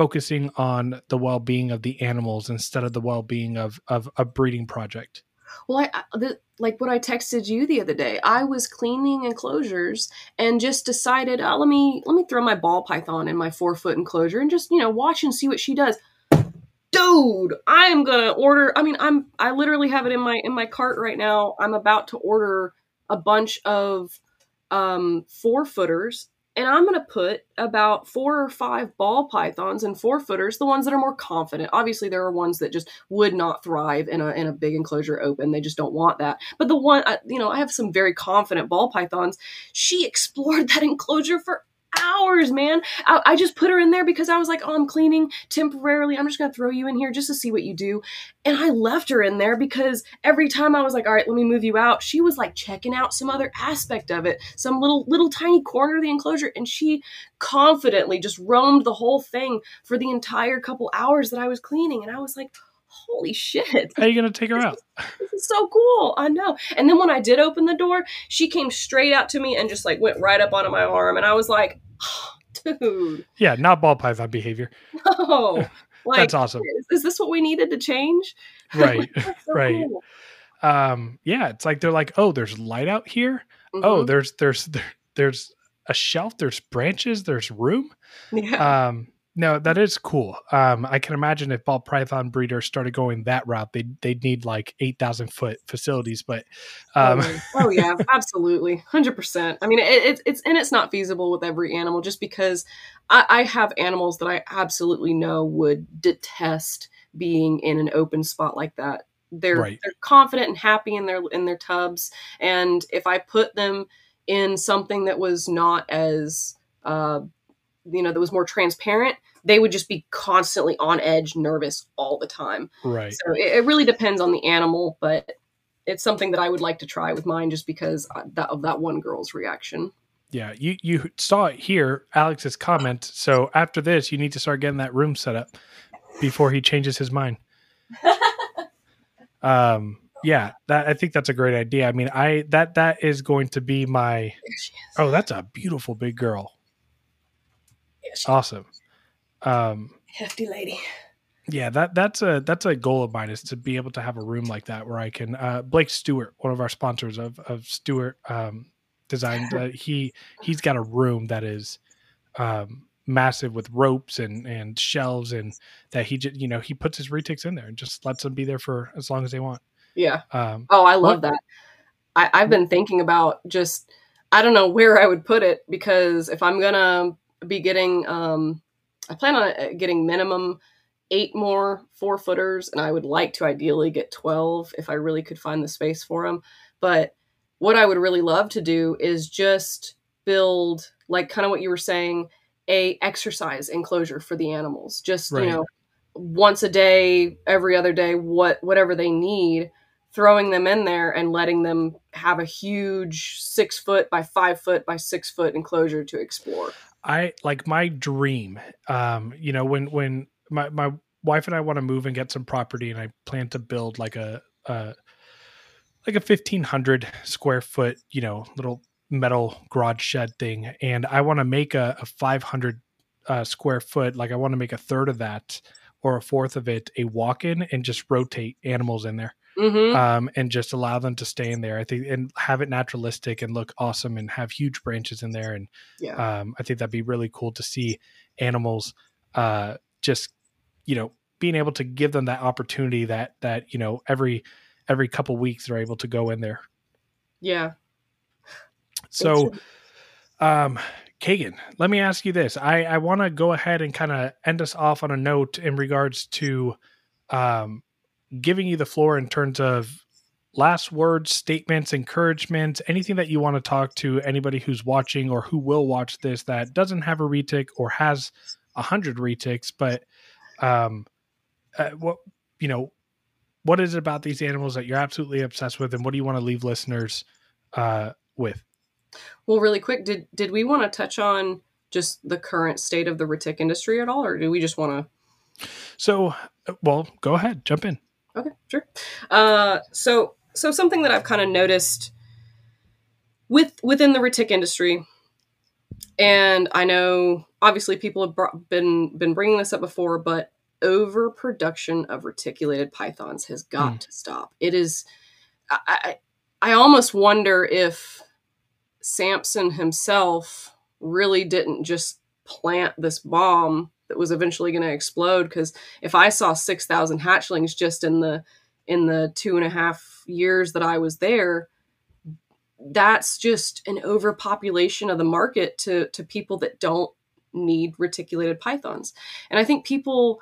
focusing on the well-being of the animals instead of the well-being of of a breeding project. Well, I, the, like what I texted you the other day. I was cleaning enclosures and just decided, oh, let me let me throw my ball python in my four foot enclosure and just you know watch and see what she does. Dude, I am gonna order. I mean, I'm I literally have it in my in my cart right now. I'm about to order a bunch of um four footers and I'm going to put about four or five ball pythons and four footers, the ones that are more confident. Obviously, there are ones that just would not thrive in a in a big enclosure open. They just don't want that. But the one, I- you know, I have some very confident ball pythons. She explored that enclosure for hours, man. I, I just put her in there because I was like, oh, I'm cleaning temporarily. I'm just going to throw you in here just to see what you do. And I left her in there because every time I was like, all right, let me move you out, she was like checking out some other aspect of it, some little, little tiny corner of the enclosure. And she confidently just roamed the whole thing for the entire couple hours that I was cleaning. And I was like, holy shit. How are you going to take her out? This is so cool. I know. And then when I did open the door, she came straight out to me and just like went right up onto my arm. And I was like, dude, Yeah, not ball python behavior. no. Like, That's awesome. is, is this what we needed to change? Right. So right. cool. Um, yeah, it's like they're like, oh, there's light out here. Oh, Mhm. there's there's there, there's a shelf. There's branches. There's room. yeah. Um, no, that is cool. Um, I can imagine if ball python breeders started going that route, they they'd need like eight thousand foot facilities. But um, oh, oh, yeah, absolutely, hundred percent. I mean, it, it's it's and it's not feasible with every animal, just because I, I have animals that I absolutely know would detest being in an open spot like that. They're Right. they're confident and happy in their in their tubs, and if I put them in something that was not as uh, you know that was more transparent, they would just be constantly on edge, nervous all the time. right. So it, it really depends on the animal, but it's something that I would like to try with mine just because uh, that, of that one girl's reaction. Yeah, you you saw it here, Alex's comment. So after this, you need to start getting that room set up before he changes his mind. um, yeah, that I think that's a great idea. I mean, I that that is going to be my. There she is. Oh, that's a beautiful big girl. Yeah, Awesome. Um, hefty lady. yeah, that that's a that's a goal of mine is to be able to have a room like that where I can. Uh, Blake Stewart, one of our sponsors of of Stewart um, Design, uh, he he's got a room that is um, massive with ropes and and shelves and that he just you know he puts his retics in there and just lets them be there for as long as they want. Yeah. Um, Oh, I love What- that. I, I've been thinking about just, I don't know where I would put it because if I'm going to be getting, um, I plan on uh, getting minimum eight more four footers and I would like to ideally get 12 if I really could find the space for them. But what I would really love to do is just build like kind of what you were saying, a exercise enclosure for the animals. Just, Right. you know, once a day, every other day, what whatever they need, throwing them in there and letting them have a huge six foot by five foot by six foot enclosure to explore. I like my dream. Um, you know, when when my my wife and I want to move and get some property, and I plan to build like a, a like a fifteen hundred square foot, you know, little metal garage shed thing, and I want to make a, a five hundred uh, square foot. Like I want to make a third of that or a fourth of it a walk-in and just rotate animals in there Mm-hmm. um, and just allow them to stay in there. I think and have it naturalistic and look awesome and have huge branches in there. And yeah. um, I think that'd be really cool to see animals uh, just you know being able to give them that opportunity that that you know every every couple weeks they're able to go in there. yeah. So, um, Kagan, let me ask you this. I, I want to go ahead and kind of end us off on a note in regards to um, giving you the floor in terms of last words, statements, encouragements, anything that you want to talk to anybody who's watching or who will watch this that doesn't have a retic or has a hundred retics, but um, uh, what you know, what is it about these animals that you're absolutely obsessed with, and what do you want to leave listeners uh, with? Well, really quick, did did we want to touch on just the current state of the retic industry at all, or do we just want to? So, uh, well, go ahead, jump in. Okay, sure. Uh, so, so something that I've kind of noticed with within the retic industry, and I know obviously people have brought, been been bringing this up before, but overproduction of reticulated pythons has got mm. to stop. It is, I, I, I almost wonder if Samson himself really didn't just plant this bomb that was eventually going to explode. Because if I saw six thousand hatchlings just in the in the two and a half years that I was there, that's just an overpopulation of the market to to people that don't need reticulated pythons. And I think people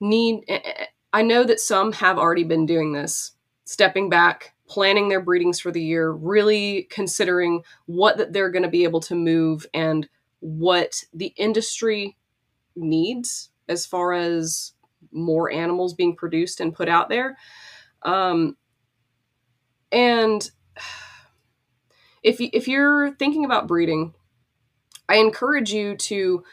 need. Eh, eh, I know that some have already been doing this, stepping back, planning their breedings for the year, really considering what that they're going to be able to move and what the industry needs as far as more animals being produced and put out there. Um, and if if you're thinking about breeding, I encourage you to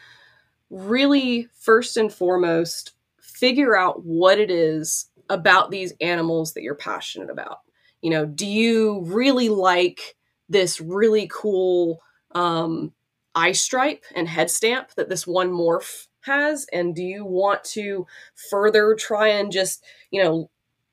really first and foremost figure out what it is about these animals that you're passionate about you know do you really like this really cool um, eye stripe and head stamp that this one morph has and do you want to further try and just you know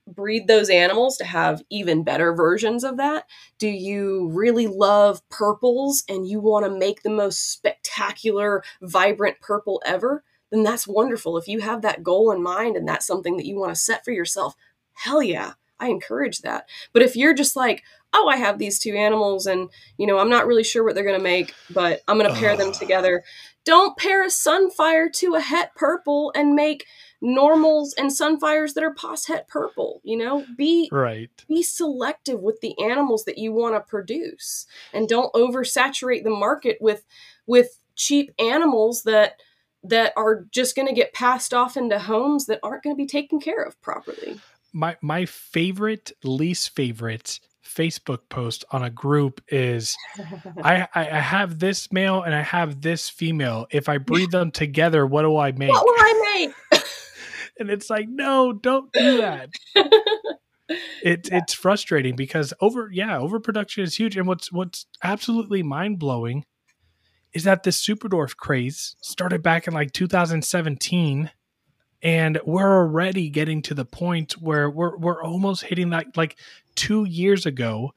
breed those animals to have even better versions of that? Do you really love purples and you want to make the most spectacular vibrant purple ever? Then that's wonderful. If you have that goal in mind and that's something that you want to set for yourself hell yeah I encourage that. But if you're just like, oh, I have these two animals and, you know, I'm not really sure what they're going to make, but I'm going to pair them together. Don't pair a sunfire to a het purple and make normals and sunfires that are pos het purple, you know? Be right. Be selective with the animals that you want to produce and don't oversaturate the market with with cheap animals that that are just going to get passed off into homes that aren't going to be taken care of properly my my favorite least favorite Facebook post on a group is I, I have this male and I have this female. If I breed them together, what do I make? What will I make? and it's like, no, don't do that. It, yeah. it's frustrating because over yeah overproduction is huge and what's what's absolutely mind blowing is that this superdwarf craze started back in like 2017 and we're already getting to the point where we're we're almost hitting that like two years ago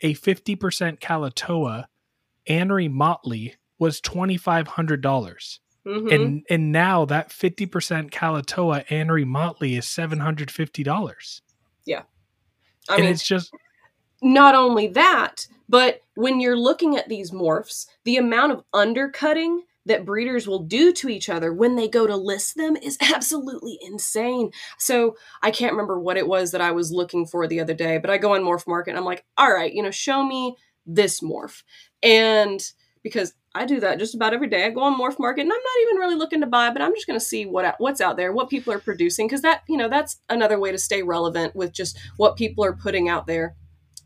a 50% Kalatoa Anery Motley was $2500 mm-hmm. and and now that 50% Kalatoa Anery Motley is $750 yeah. I and mean, it's just not only that but when you're looking at these morphs the amount of undercutting that breeders will do to each other when they go to list them is absolutely insane. So I can't remember what it was that I was looking for the other day, but I go on Morph Market and I'm like, all right, you know, show me this morph. And because I do that just about every day. I go on Morph Market and I'm not even really looking to buy, but I'm just going to see what what's out there, what people are producing because that, you know, that's another way to stay relevant with just what people are putting out there.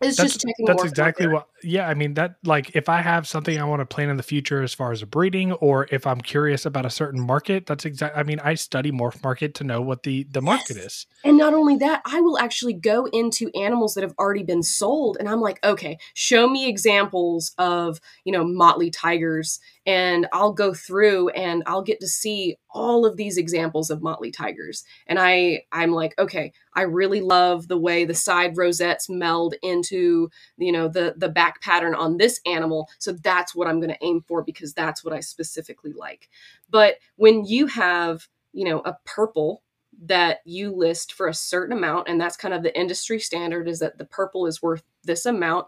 It's that's, just checking. That's exactly what. Yeah, I mean that. Like, if I have something I want to plan in the future as far as a breeding, or if I'm curious about a certain market, that's exact. I mean, I study morph market to know what the the market yes. is. And not only that, I will actually go into animals that have already been sold, and I'm like, okay, show me examples of you know motley tigers and I'll go through and I'll get to see all of these examples of motley tigers. And I I'm like okay I really love the way the side rosettes meld into you know the the back pattern on this animal. So that's what I'm going to aim for because that's what I specifically like. But when you have you know a purple that you list for a certain amount and that's kind of the industry standard is that the purple is worth this amount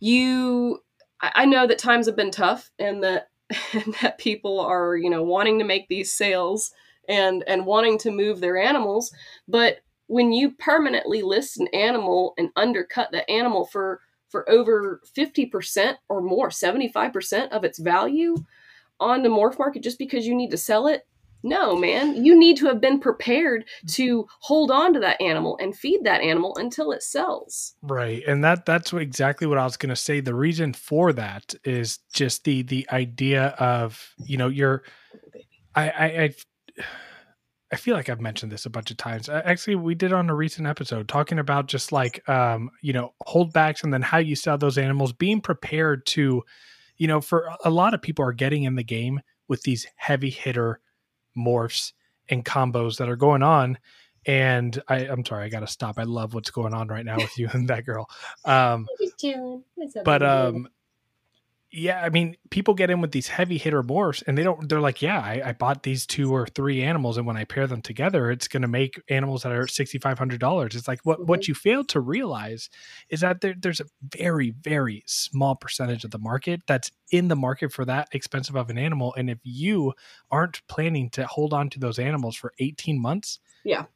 you I, I know that times have been tough and that and that people are you know wanting to make these sales and and wanting to move their animals. But when you permanently list an animal and undercut the animal for for over 50% or more 75% of its value on the morph market just because you need to sell it no man. You need to have been prepared to hold on to that animal and feed that animal until it sells. Right and that that's exactly what i was going to say. The reason for that is just the the idea of you know you're I, I i I feel like I've mentioned this a bunch of times. Actually, we did on a recent episode talking about just like um, you know, holdbacks and then how you sell those animals, being prepared to, you know, for a lot of people are getting in the game with these heavy hitter morphs and combos that are going on. And I, I'm sorry, I gotta stop. I love what's going on right now with you and that girl. Um, but um, yeah, I mean, people get in with these heavy hitter morphs and they don't, they're like, yeah, I, I bought these two or three animals. And when I pair them together, it's going to make animals that are $6,500. It's like what, mm-hmm. what you fail to realize is that there, there's a very, very small percentage of the market that's in the market for that expensive of an animal. And if you aren't planning to hold on to those animals for 18 months, yeah,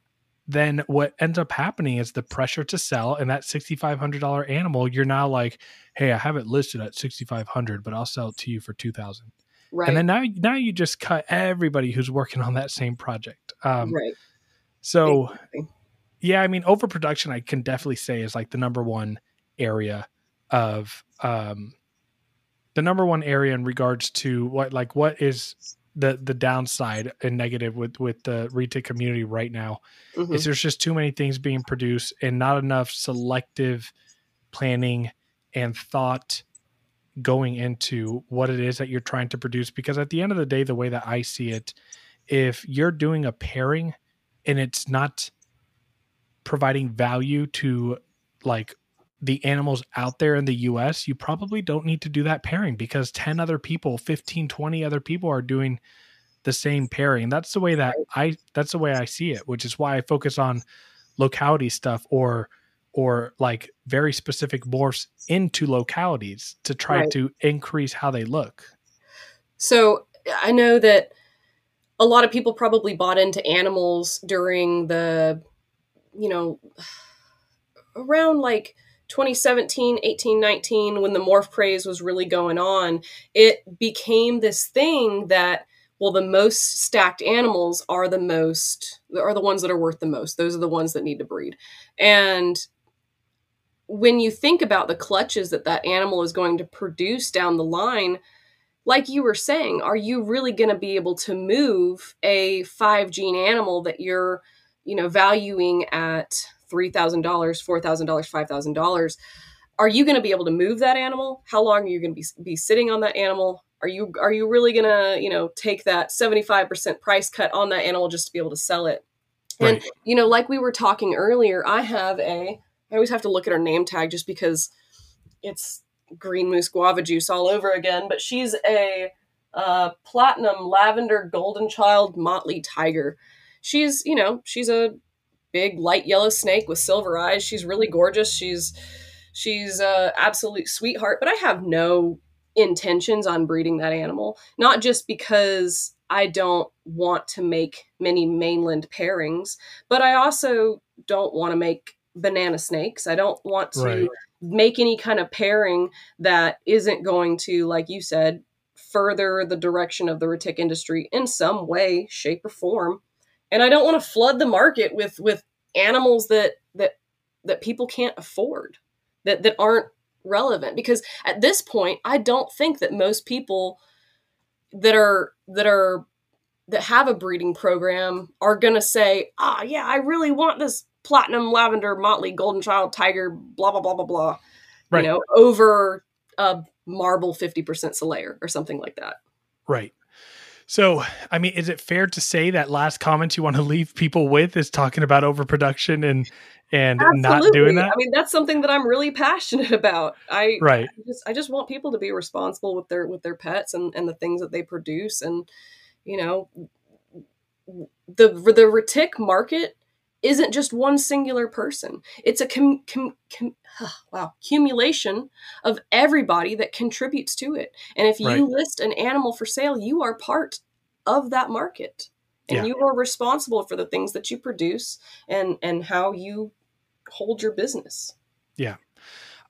then what ends up happening is the pressure to sell and that $6500 animal you're now like hey i have it listed at 6500 but i'll sell it to you for 2000 right and then now now you just cut everybody who's working on that same project. Um, right. so exactly. yeah i mean overproduction i can definitely say is like the number one area of um the number one area in regards to what like what is the the downside and negative with with the retic community right now mm-hmm. is there's just too many things being produced and not enough selective planning and thought going into what it is that you're trying to produce because at the end of the day the way that I see it if you're doing a pairing and it's not providing value to like the animals out there in the US, you probably don't need to do that pairing because 10 other people, 15, 20 other people are doing the same pairing. That's the way that I that's the way I see it, which is why I focus on locality stuff or or like very specific morphs into localities to try right. to increase how they look. So I know that a lot of people probably bought into animals during the you know around like 2017, 18, 19, when the morph craze was really going on, it became this thing that well the most stacked animals are the most are the ones that are worth the most. Those are the ones that need to breed. And when you think about the clutches that that animal is going to produce down the line like you were saying are you really going to be able to move a five gene animal that you're you know valuing at $3000 $4000 $5000 are you going to be able to move that animal? How long are you going to be, be sitting on that animal? Are you are you really going to you know take that 75% price cut on that animal just to be able to sell it? Right. and you know like we were talking earlier i have a i always have to look at her name tag just because it's green moose guava juice all over again but she's a uh, platinum lavender golden child motley tiger. She's you know she's a big light yellow snake with silver eyes. She's really gorgeous. She's she's a absolute sweetheart, but I have no intentions on breeding that animal. Not just because I don't want to make many mainland pairings, but I also don't want to make banana snakes. I don't want to right. make any kind of pairing that isn't going to, like you said, further the direction of the retic industry in some way, shape, or form and I don't want to flood the market with with animals that that that people can't afford that that aren't relevant because at this point I don't think that most people that are that are that have a breeding program are going to say, "Ah, oh, yeah, I really want this platinum lavender motley golden child tiger blah blah blah blah blah." Right. You know, over a marble 50% Selayar or something like that. Right. So, I mean, is it fair to say that last comment you want to leave people with is talking about overproduction and and Absolutely. not doing that? I mean, that's something that I'm really passionate about. I right. I just, I just want people to be responsible with their with their pets and and the things that they produce, and you know, the the retic market isn't just one singular person. It's a com, com, com, wow accumulation of everybody that contributes to it. And if you Right. list an animal for sale, you are part of that market, and Yeah. you are responsible for the things that you produce and and how you hold your business. Yeah.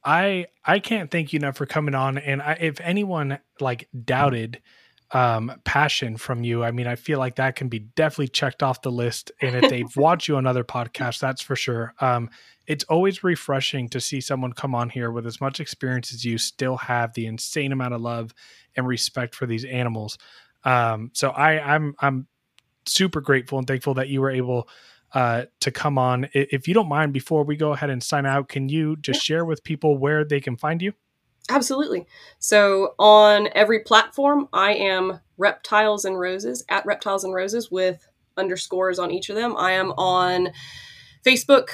I I can't thank you enough for coming on. And I, if anyone like doubted um, passion from you, I mean, I feel like that can be definitely checked off the list. And if they've watched you on other podcasts, that's for sure. Um, it's always refreshing to see someone come on here with as much experience as you still have the insane amount of love and respect for these animals. Um, so I I'm I'm super grateful and thankful that you were able uh, to come on. If you don't mind, before we go ahead and sign out, can you just share with people where they can find you? Absolutely. So on every platform, I am Reptiles and Roses at Reptiles and Roses with underscores on each of them. I am on Facebook,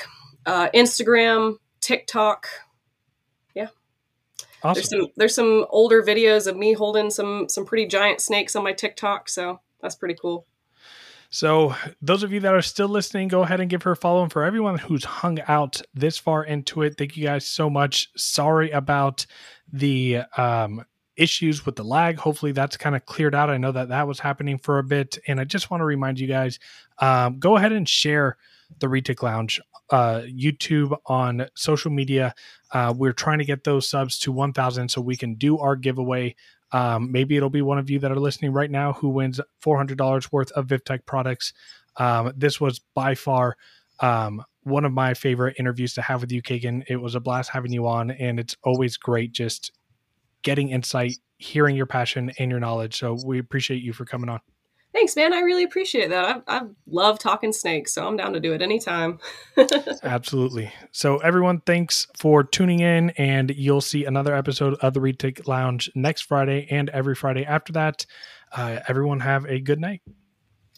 uh, Instagram, TikTok. Yeah. There's some there's some older videos of me holding some some pretty giant snakes on my TikTok, so that's pretty cool. So, those of you that are still listening, go ahead and give her a follow. And for everyone who's hung out this far into it, thank you guys so much. Sorry about the um, issues with the lag. Hopefully, that's kind of cleared out. I know that that was happening for a bit. And I just want to remind you guys um, go ahead and share the Retic Lounge uh, YouTube on social media. Uh, we're trying to get those subs to 1,000 so we can do our giveaway. Um, maybe it'll be one of you that are listening right now who wins $400 worth of VivTech products. Um, this was by far um, one of my favorite interviews to have with you, Kagan. It was a blast having you on, and it's always great just getting insight, hearing your passion and your knowledge. So we appreciate you for coming on. Thanks, man. I really appreciate that. I, I love talking snakes, so I'm down to do it anytime. Absolutely. So, everyone, thanks for tuning in, and you'll see another episode of the Retic Lounge next Friday and every Friday after that. Uh, everyone, have a good night.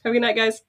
Have a good night, guys.